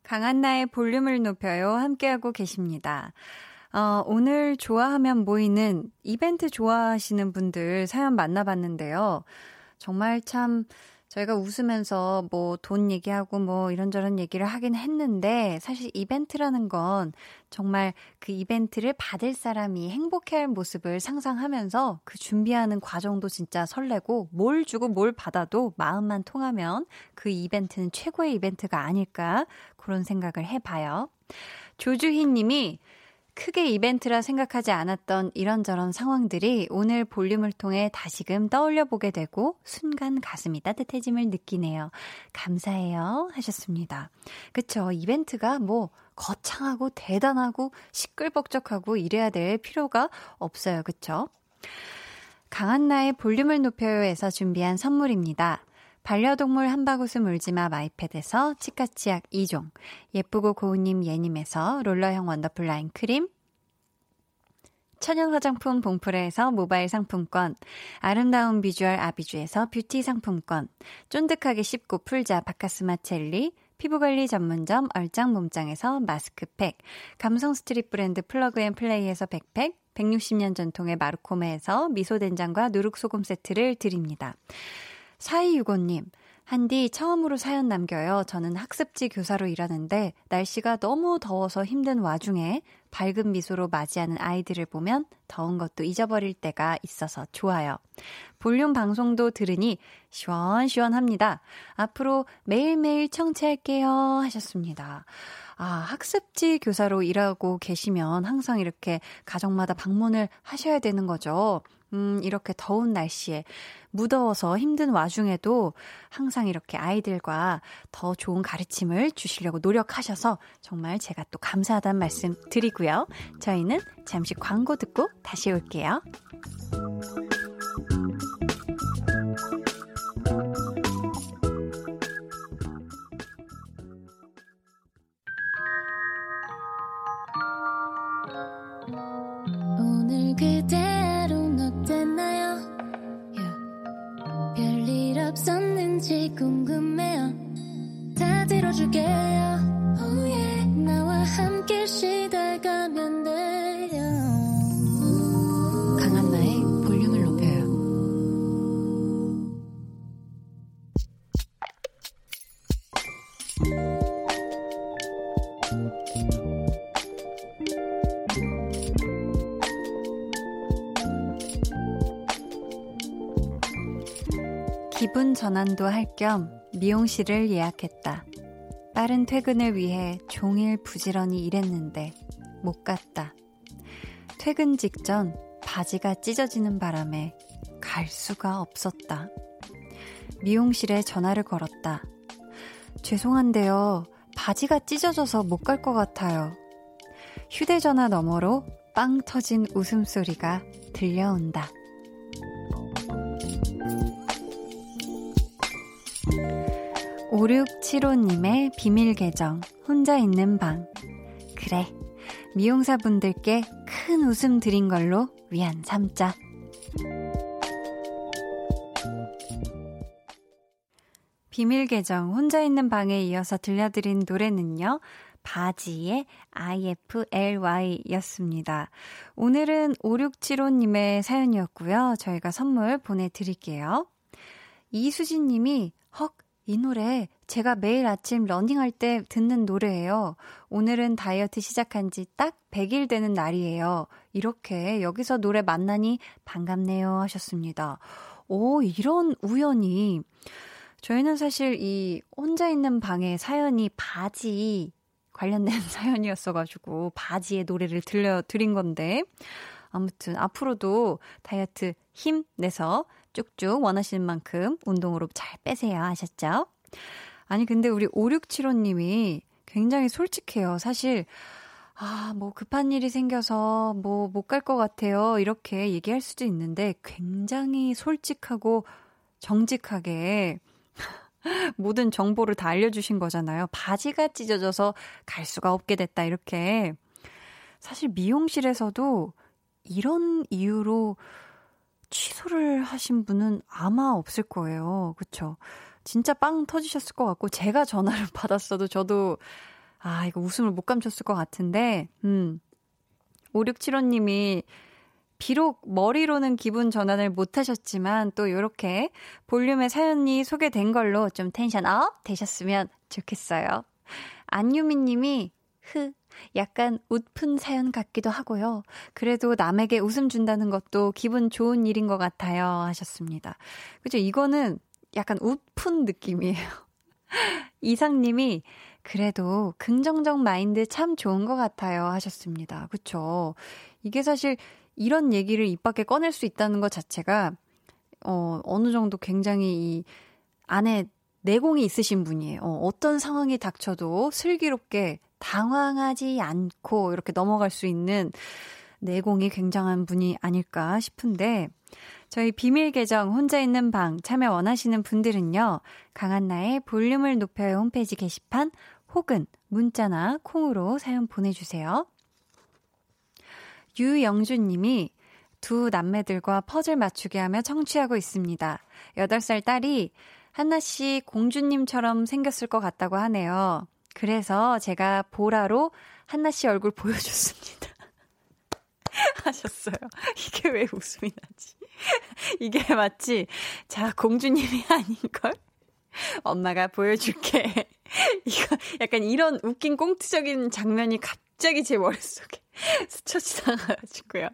강한나의 볼륨을 높여요. 함께하고 계십니다. 어, 오늘 좋아하면 모이는 이벤트 좋아하시는 분들 사연 만나봤는데요. 정말 참 저희가 웃으면서 뭐 돈 얘기하고 뭐 이런저런 얘기를 하긴 했는데 사실 이벤트라는 건 정말 그 이벤트를 받을 사람이 행복해할 모습을 상상하면서 그 준비하는 과정도 진짜 설레고 뭘 주고 뭘 받아도 마음만 통하면 그 이벤트는 최고의 이벤트가 아닐까 그런 생각을 해봐요. 조주희 님이 크게 이벤트라 생각하지 않았던 이런저런 상황들이 오늘 볼륨을 통해 다시금 떠올려 보게 되고 순간 가슴이 따뜻해짐을 느끼네요. 감사해요. 하셨습니다. 그쵸. 이벤트가 뭐 거창하고 대단하고 시끌벅적하고 이래야 될 필요가 없어요. 그쵸? 강한나의 볼륨을 높여요에서 준비한 선물입니다. 반려동물 한바구스 물지마 마이패드에서 치카치약 2종, 예쁘고 고운님 예님에서 롤러형 원더풀 라인 크림, 천연 화장품 봉프레에서 모바일 상품권, 아름다운 비주얼 아비주에서 뷰티 상품권, 쫀득하게 씹고 풀자 바카스마 첼리, 피부관리 전문점 얼짱 몸짱에서 마스크팩, 감성 street 브랜드 플러그 앤 플레이에서 백팩, 160년 전통의 마르코메에서 미소된장과 누룩소금 세트를 드립니다. 4265님, 한디 처음으로 사연 남겨요. 저는 학습지 교사로 일하는데 날씨가 너무 더워서 힘든 와중에 밝은 미소로 맞이하는 아이들을 보면 더운 것도 잊어버릴 때가 있어서 좋아요. 볼륨 방송도 들으니 시원시원합니다. 앞으로 매일매일 청취할게요. 하셨습니다. 아, 학습지 교사로 일하고 계시면 항상 이렇게 가정마다 방문을 하셔야 되는 거죠. 음, 이렇게 더운 날씨에 무더워서 힘든 와중에도 항상 이렇게 아이들과 더 좋은 가르침을 주시려고 노력하셔서 정말 제가 또 감사하다는 말씀 드리고요. 저희는 잠시 광고 듣고 다시 올게요. 다 들어줄게요. Oh yeah. 나와 함께 시달가면 돼요. 강한나의 볼륨을 높여요. 기분 전환도 할 겸 미용실을 예약했다. 빠른 퇴근을 위해 종일 부지런히 일했는데 못 갔다. 퇴근 직전 바지가 찢어지는 바람에 갈 수가 없었다. 미용실에 전화를 걸었다. 죄송한데요. 바지가 찢어져서 못 갈 것 같아요. 휴대전화 너머로 빵 터진 웃음소리가 들려온다. 오육칠오님의 비밀 계정, 혼자 있는 방. 그래, 미용사분들께 큰 웃음 드린 걸로 위안 삼자. 비밀 계정, 혼자 있는 방에 이어서 들려드린 노래는요, 바지의 IFLY 였습니다. 오늘은 5675님의 사연이었고요. 저희가 선물 보내드릴게요. 이수진 님이, 헉, 이 노래 제가 매일 아침 러닝할 때 듣는 노래예요. 오늘은 다이어트 시작한 지 딱 100일 되는 날이에요. 이렇게 여기서 노래 만나니 반갑네요 하셨습니다. 오, 이런 우연이. 저희는 사실 이 혼자 있는 방에 사연이 바지 관련된 사연이었어가지고 바지의 노래를 들려드린 건데 아무튼 앞으로도 다이어트 힘 내서 쭉쭉 원하시는 만큼 운동으로 잘 빼세요 하셨죠? 아니 근데 우리 5675님이 굉장히 솔직해요. 사실 아, 뭐 급한 일이 생겨서 뭐 못 갈 것 같아요. 이렇게 얘기할 수도 있는데 굉장히 솔직하고 정직하게 모든 정보를 다 알려주신 거잖아요. 바지가 찢어져서 갈 수가 없게 됐다. 이렇게. 사실 미용실에서도 이런 이유로 취소를 하신 분은 아마 없을 거예요. 그쵸? 진짜 빵 터지셨을 것 같고, 제가 전화를 받았어도 저도, 아, 이거 웃음을 못 감췄을 것 같은데, 음. 5675님이 비록 머리로는 기분 전환을 못 하셨지만 또 이렇게 볼륨의 사연이 소개된 걸로 좀 tension up 되셨으면 좋겠어요. 안유미 님이 흐 약간 웃픈 사연 같기도 하고요. 그래도 남에게 웃음 준다는 것도 기분 좋은 일인 것 같아요. 하셨습니다. 그죠? 이거는 약간 웃픈 느낌이에요. 이상님이 그래도 긍정적 마인드 참 좋은 것 같아요. 하셨습니다. 그쵸? 이게 사실 이런 얘기를 입 밖에 꺼낼 수 있다는 것 자체가 어, 어느 정도 굉장히 이 안에 내공이 있으신 분이에요. 어, 어떤 상황이 닥쳐도 슬기롭게 당황하지 않고 이렇게 넘어갈 수 있는 내공이 굉장한 분이 아닐까 싶은데, 저희 비밀 계정 혼자 있는 방 참여 원하시는 분들은요, 강한나의 볼륨을 높여요 홈페이지 게시판 혹은 문자나 콩으로 사연 보내주세요. 유영준 님이 두 남매들과 퍼즐 맞추게 하며 청취하고 있습니다. 8살 딸이 한나 씨 공주님처럼 생겼을 것 같다고 하네요. 그래서 제가 보라로 한나 씨 얼굴 보여줬습니다. 하셨어요. 이게 왜 웃음이 나지? 이게 마치, 자, 공주님이 아닌 걸? 엄마가 보여줄게. 이거, 약간 이런 웃긴 꽁트적인 장면이 갑자기 제 머릿속에 스쳐 지나가가지고요.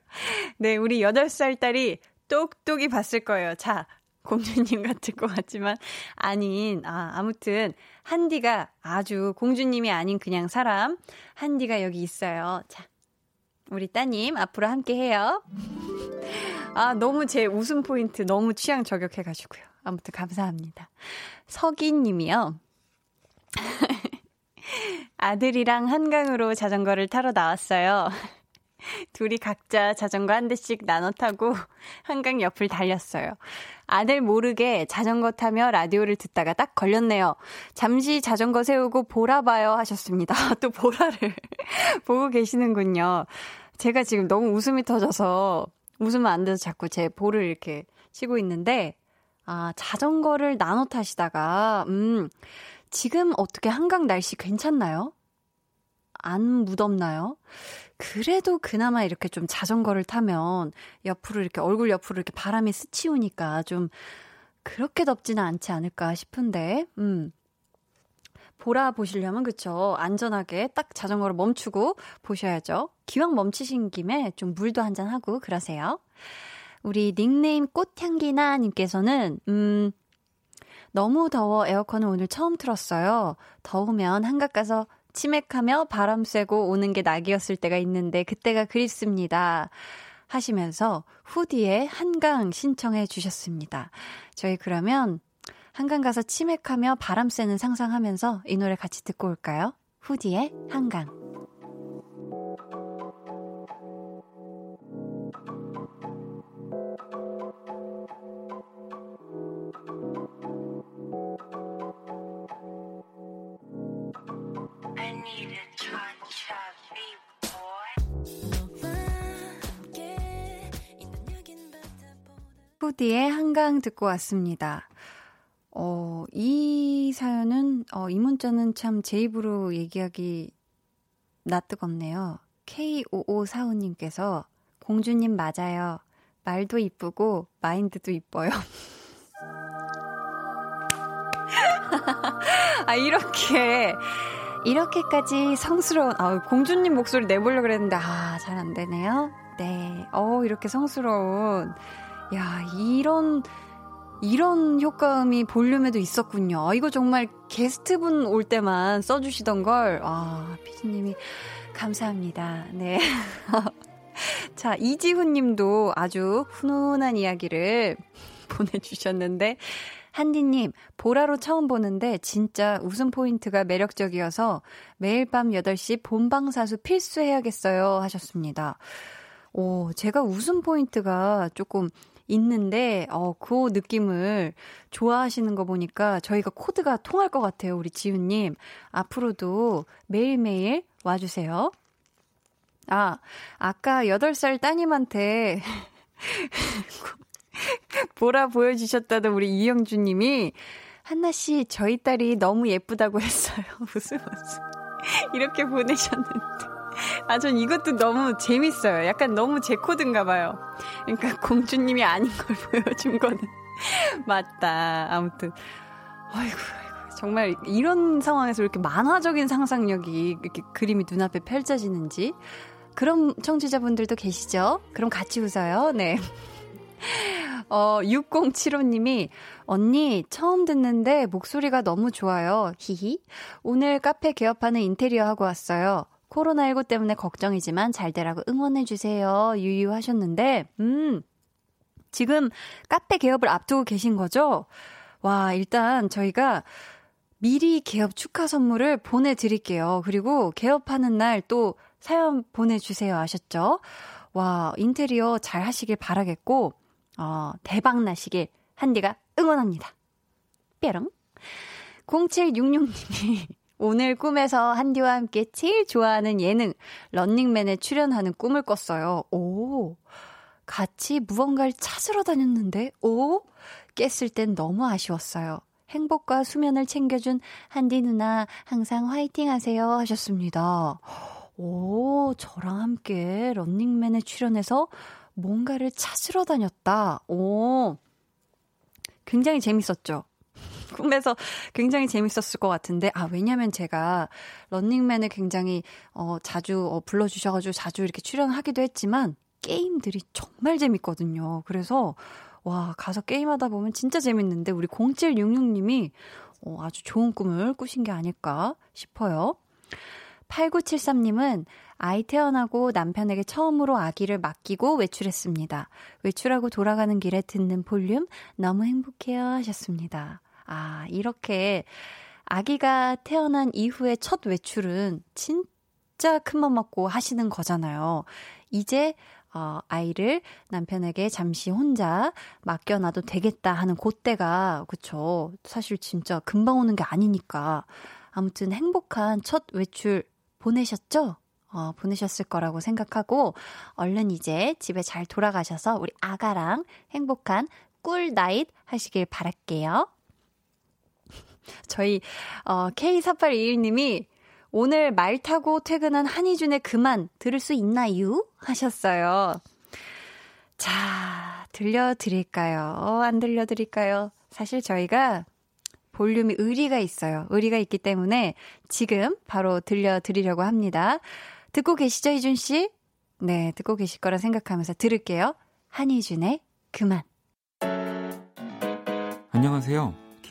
네, 우리 8살 딸이 똑똑히 봤을 거예요. 자, 공주님 같을 것 같지만 아닌 아 아무튼 한디가 아주 공주님이 아닌 그냥 사람 한디가 여기 있어요. 자. 우리 따님 앞으로 함께 해요. 아, 너무 제 웃음 포인트 너무 취향 저격해 가지고요. 아무튼 감사합니다. 서기 님이요. 아들이랑 한강으로 자전거를 타러 나왔어요. 둘이 각자 자전거 한 대씩 나눠 타고 한강 옆을 달렸어요. 아들 모르게 자전거 타며 라디오를 듣다가 딱 걸렸네요. 잠시 자전거 세우고 보라 봐요 하셨습니다. 또 보라를 보고 계시는군요. 제가 지금 너무 웃음이 터져서 웃으면 안 돼서 자꾸 제 볼을 이렇게 치고 있는데 아, 자전거를 나눠 타시다가 음, 지금 어떻게 한강 날씨 괜찮나요? 안 무덥나요? 그래도 그나마 이렇게 좀 자전거를 타면 옆으로 이렇게 얼굴 옆으로 이렇게 바람이 스치우니까 좀 그렇게 덥지는 않지 않을까 싶은데, 음. 보라 보시려면 그쵸 안전하게 딱 자전거를 멈추고 보셔야죠. 기왕 멈추신 김에 좀 물도 한 잔 하고 그러세요. 우리 닉네임 꽃향기나 님께서는 음 너무 더워 에어컨을 오늘 처음 틀었어요. 더우면 한갑 가서 치맥하며 바람 쐬고 오는 게 낙이었을 때가 있는데 그때가 그립습니다. 하시면서 후디의 한강 신청해 주셨습니다. 저희 그러면 한강 가서 치맥하며 바람 쐬는 상상하면서 이 노래 같이 듣고 올까요? 후디의 한강. 후디의 한강 듣고 왔습니다. 어, 이 사연은, 어, 이 문자는 참 제 입으로 얘기하기 낯뜨겁네요. K5545님께서, 공주님 맞아요. 말도 이쁘고, 마인드도 이뻐요. 아, 이렇게, 이렇게까지 성스러운, 아, 공주님 목소리 내보려고 그랬는데, 아, 잘 안 되네요. 네. 어, 이렇게 성스러운, 야, 이런, 이런 효과음이 볼륨에도 있었군요. 아, 이거 정말 게스트분 올 때만 써주시던 걸, 아, 피디님이 감사합니다. 네. 자, 이지훈 님도 아주 훈훈한 이야기를 보내주셨는데, 한디님, 보라로 처음 보는데 진짜 웃음 포인트가 매력적이어서 매일 밤 8시 본방사수 필수해야겠어요 하셨습니다. 오, 제가 웃음 포인트가 조금 있는데, 어, 그 느낌을 좋아하시는 거 보니까 저희가 코드가 통할 것 같아요, 우리 지훈님. 앞으로도 매일매일 와주세요. 아, 아까 8살 따님한테 보라 보여주셨다던 우리 이영주 님이 한나씨, 저희 딸이 너무 예쁘다고 했어요. 웃음 웃음. 이렇게 보내셨는데. 아, 전 이것도 너무 재밌어요. 약간 너무 제 코드인가 봐요. 그러니까 공주님이 아닌 걸 보여준 거는. 맞다. 아무튼. 아이고, 아이고. 정말 이런 상황에서 이렇게 만화적인 상상력이 이렇게 그림이 눈앞에 펼쳐지는지. 그런 청취자분들도 계시죠? 그럼 같이 웃어요. 네. 어, 6075님이, 언니, 처음 듣는데 목소리가 너무 좋아요. 히히. 오늘 카페 개업하는 인테리어 하고 왔어요. 코로나19 때문에 걱정이지만 잘 되라고 응원해주세요. 유유하셨는데, 음, 지금 카페 개업을 앞두고 계신 거죠? 와, 일단 저희가 미리 개업 축하 선물을 보내드릴게요. 그리고 개업하는 날 또 사연 보내주세요. 아셨죠? 와, 인테리어 잘 하시길 바라겠고, 어, 대박 나시길 한디가 응원합니다. 뾰롱. 0766님이 오늘 꿈에서 한디와 함께 제일 좋아하는 예능 런닝맨에 출연하는 꿈을 꿨어요. 오. 같이 무언가를 찾으러 다녔는데, 오? 깼을 땐 너무 아쉬웠어요. 행복과 수면을 챙겨준 한디 누나 항상 화이팅 하세요 하셨습니다. 오, 저랑 함께 런닝맨에 출연해서 뭔가를 찾으러 다녔다. 오, 굉장히 재밌었죠? 꿈에서 굉장히 재밌었을 것 같은데, 아, 왜냐면 제가 런닝맨을 굉장히, 어, 자주, 어, 불러주셔가지고 자주 이렇게 출연하기도 했지만, 게임들이 정말 재밌거든요. 그래서, 와, 가서 게임하다 보면 진짜 재밌는데, 우리 0766님이, 어, 아주 좋은 꿈을 꾸신 게 아닐까 싶어요. 8973님은 아이 태어나고 남편에게 처음으로 아기를 맡기고 외출했습니다. 외출하고 돌아가는 길에 듣는 볼륨 너무 행복해요 하셨습니다. 아, 이렇게 아기가 태어난 이후에 첫 외출은 진짜 큰맘 먹고 하시는 거잖아요. 이제 어, 아이를 남편에게 잠시 혼자 맡겨놔도 되겠다 하는 그때가, 그쵸. 사실 진짜 금방 오는 게 아니니까. 아무튼 행복한 첫 외출 보내셨죠? 어, 보내셨을 거라고 생각하고, 얼른 이제 집에 잘 돌아가셔서 우리 아가랑 행복한 꿀 나잇 하시길 바랄게요. 저희, 어, K4821님이 오늘 말 타고 퇴근한 한희준의 그만 들을 수 있나요? 하셨어요. 자, 들려드릴까요? 안 들려드릴까요? 사실 저희가 볼륨이 의리가 있어요. 의리가 있기 때문에 지금 바로 들려드리려고 합니다. 듣고 계시죠, 희준 씨? 네, 듣고 계실 거라 생각하면서 들을게요. 한희준의 그만. 안녕하세요.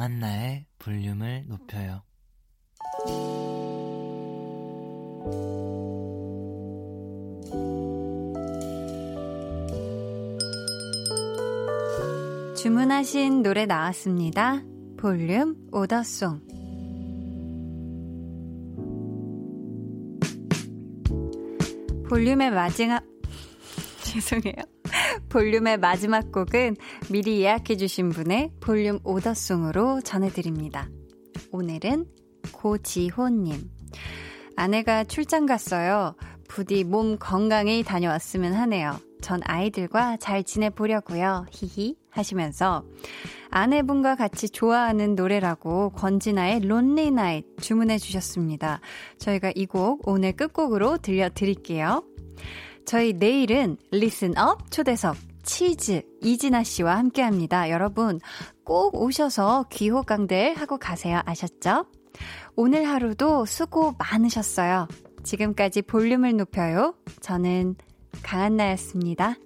강한나의 볼륨을 높여요 주문하신 노래 나왔습니다. 볼륨 오더송. 볼륨의 마지막, 죄송해요. 볼륨의 마지막 곡은 미리 예약해주신 분의 볼륨 order song으로 전해드립니다. 오늘은 고지호님. 아내가 출장 갔어요. 부디 몸 건강히 다녀왔으면 하네요. 전 아이들과 잘 지내보려고요. 히히 하시면서 아내분과 같이 좋아하는 노래라고 권진아의 Lonely Night 주문해 주셨습니다. 저희가 이 곡 오늘 끝곡으로 들려드릴게요. 저희 내일은 Listen Up 초대석 치즈 이진아 씨와 함께 합니다. 여러분 꼭 오셔서 귀호강들 하고 가세요. 아셨죠? 오늘 하루도 수고 많으셨어요. 지금까지 볼륨을 높여요. 저는 강한나였습니다.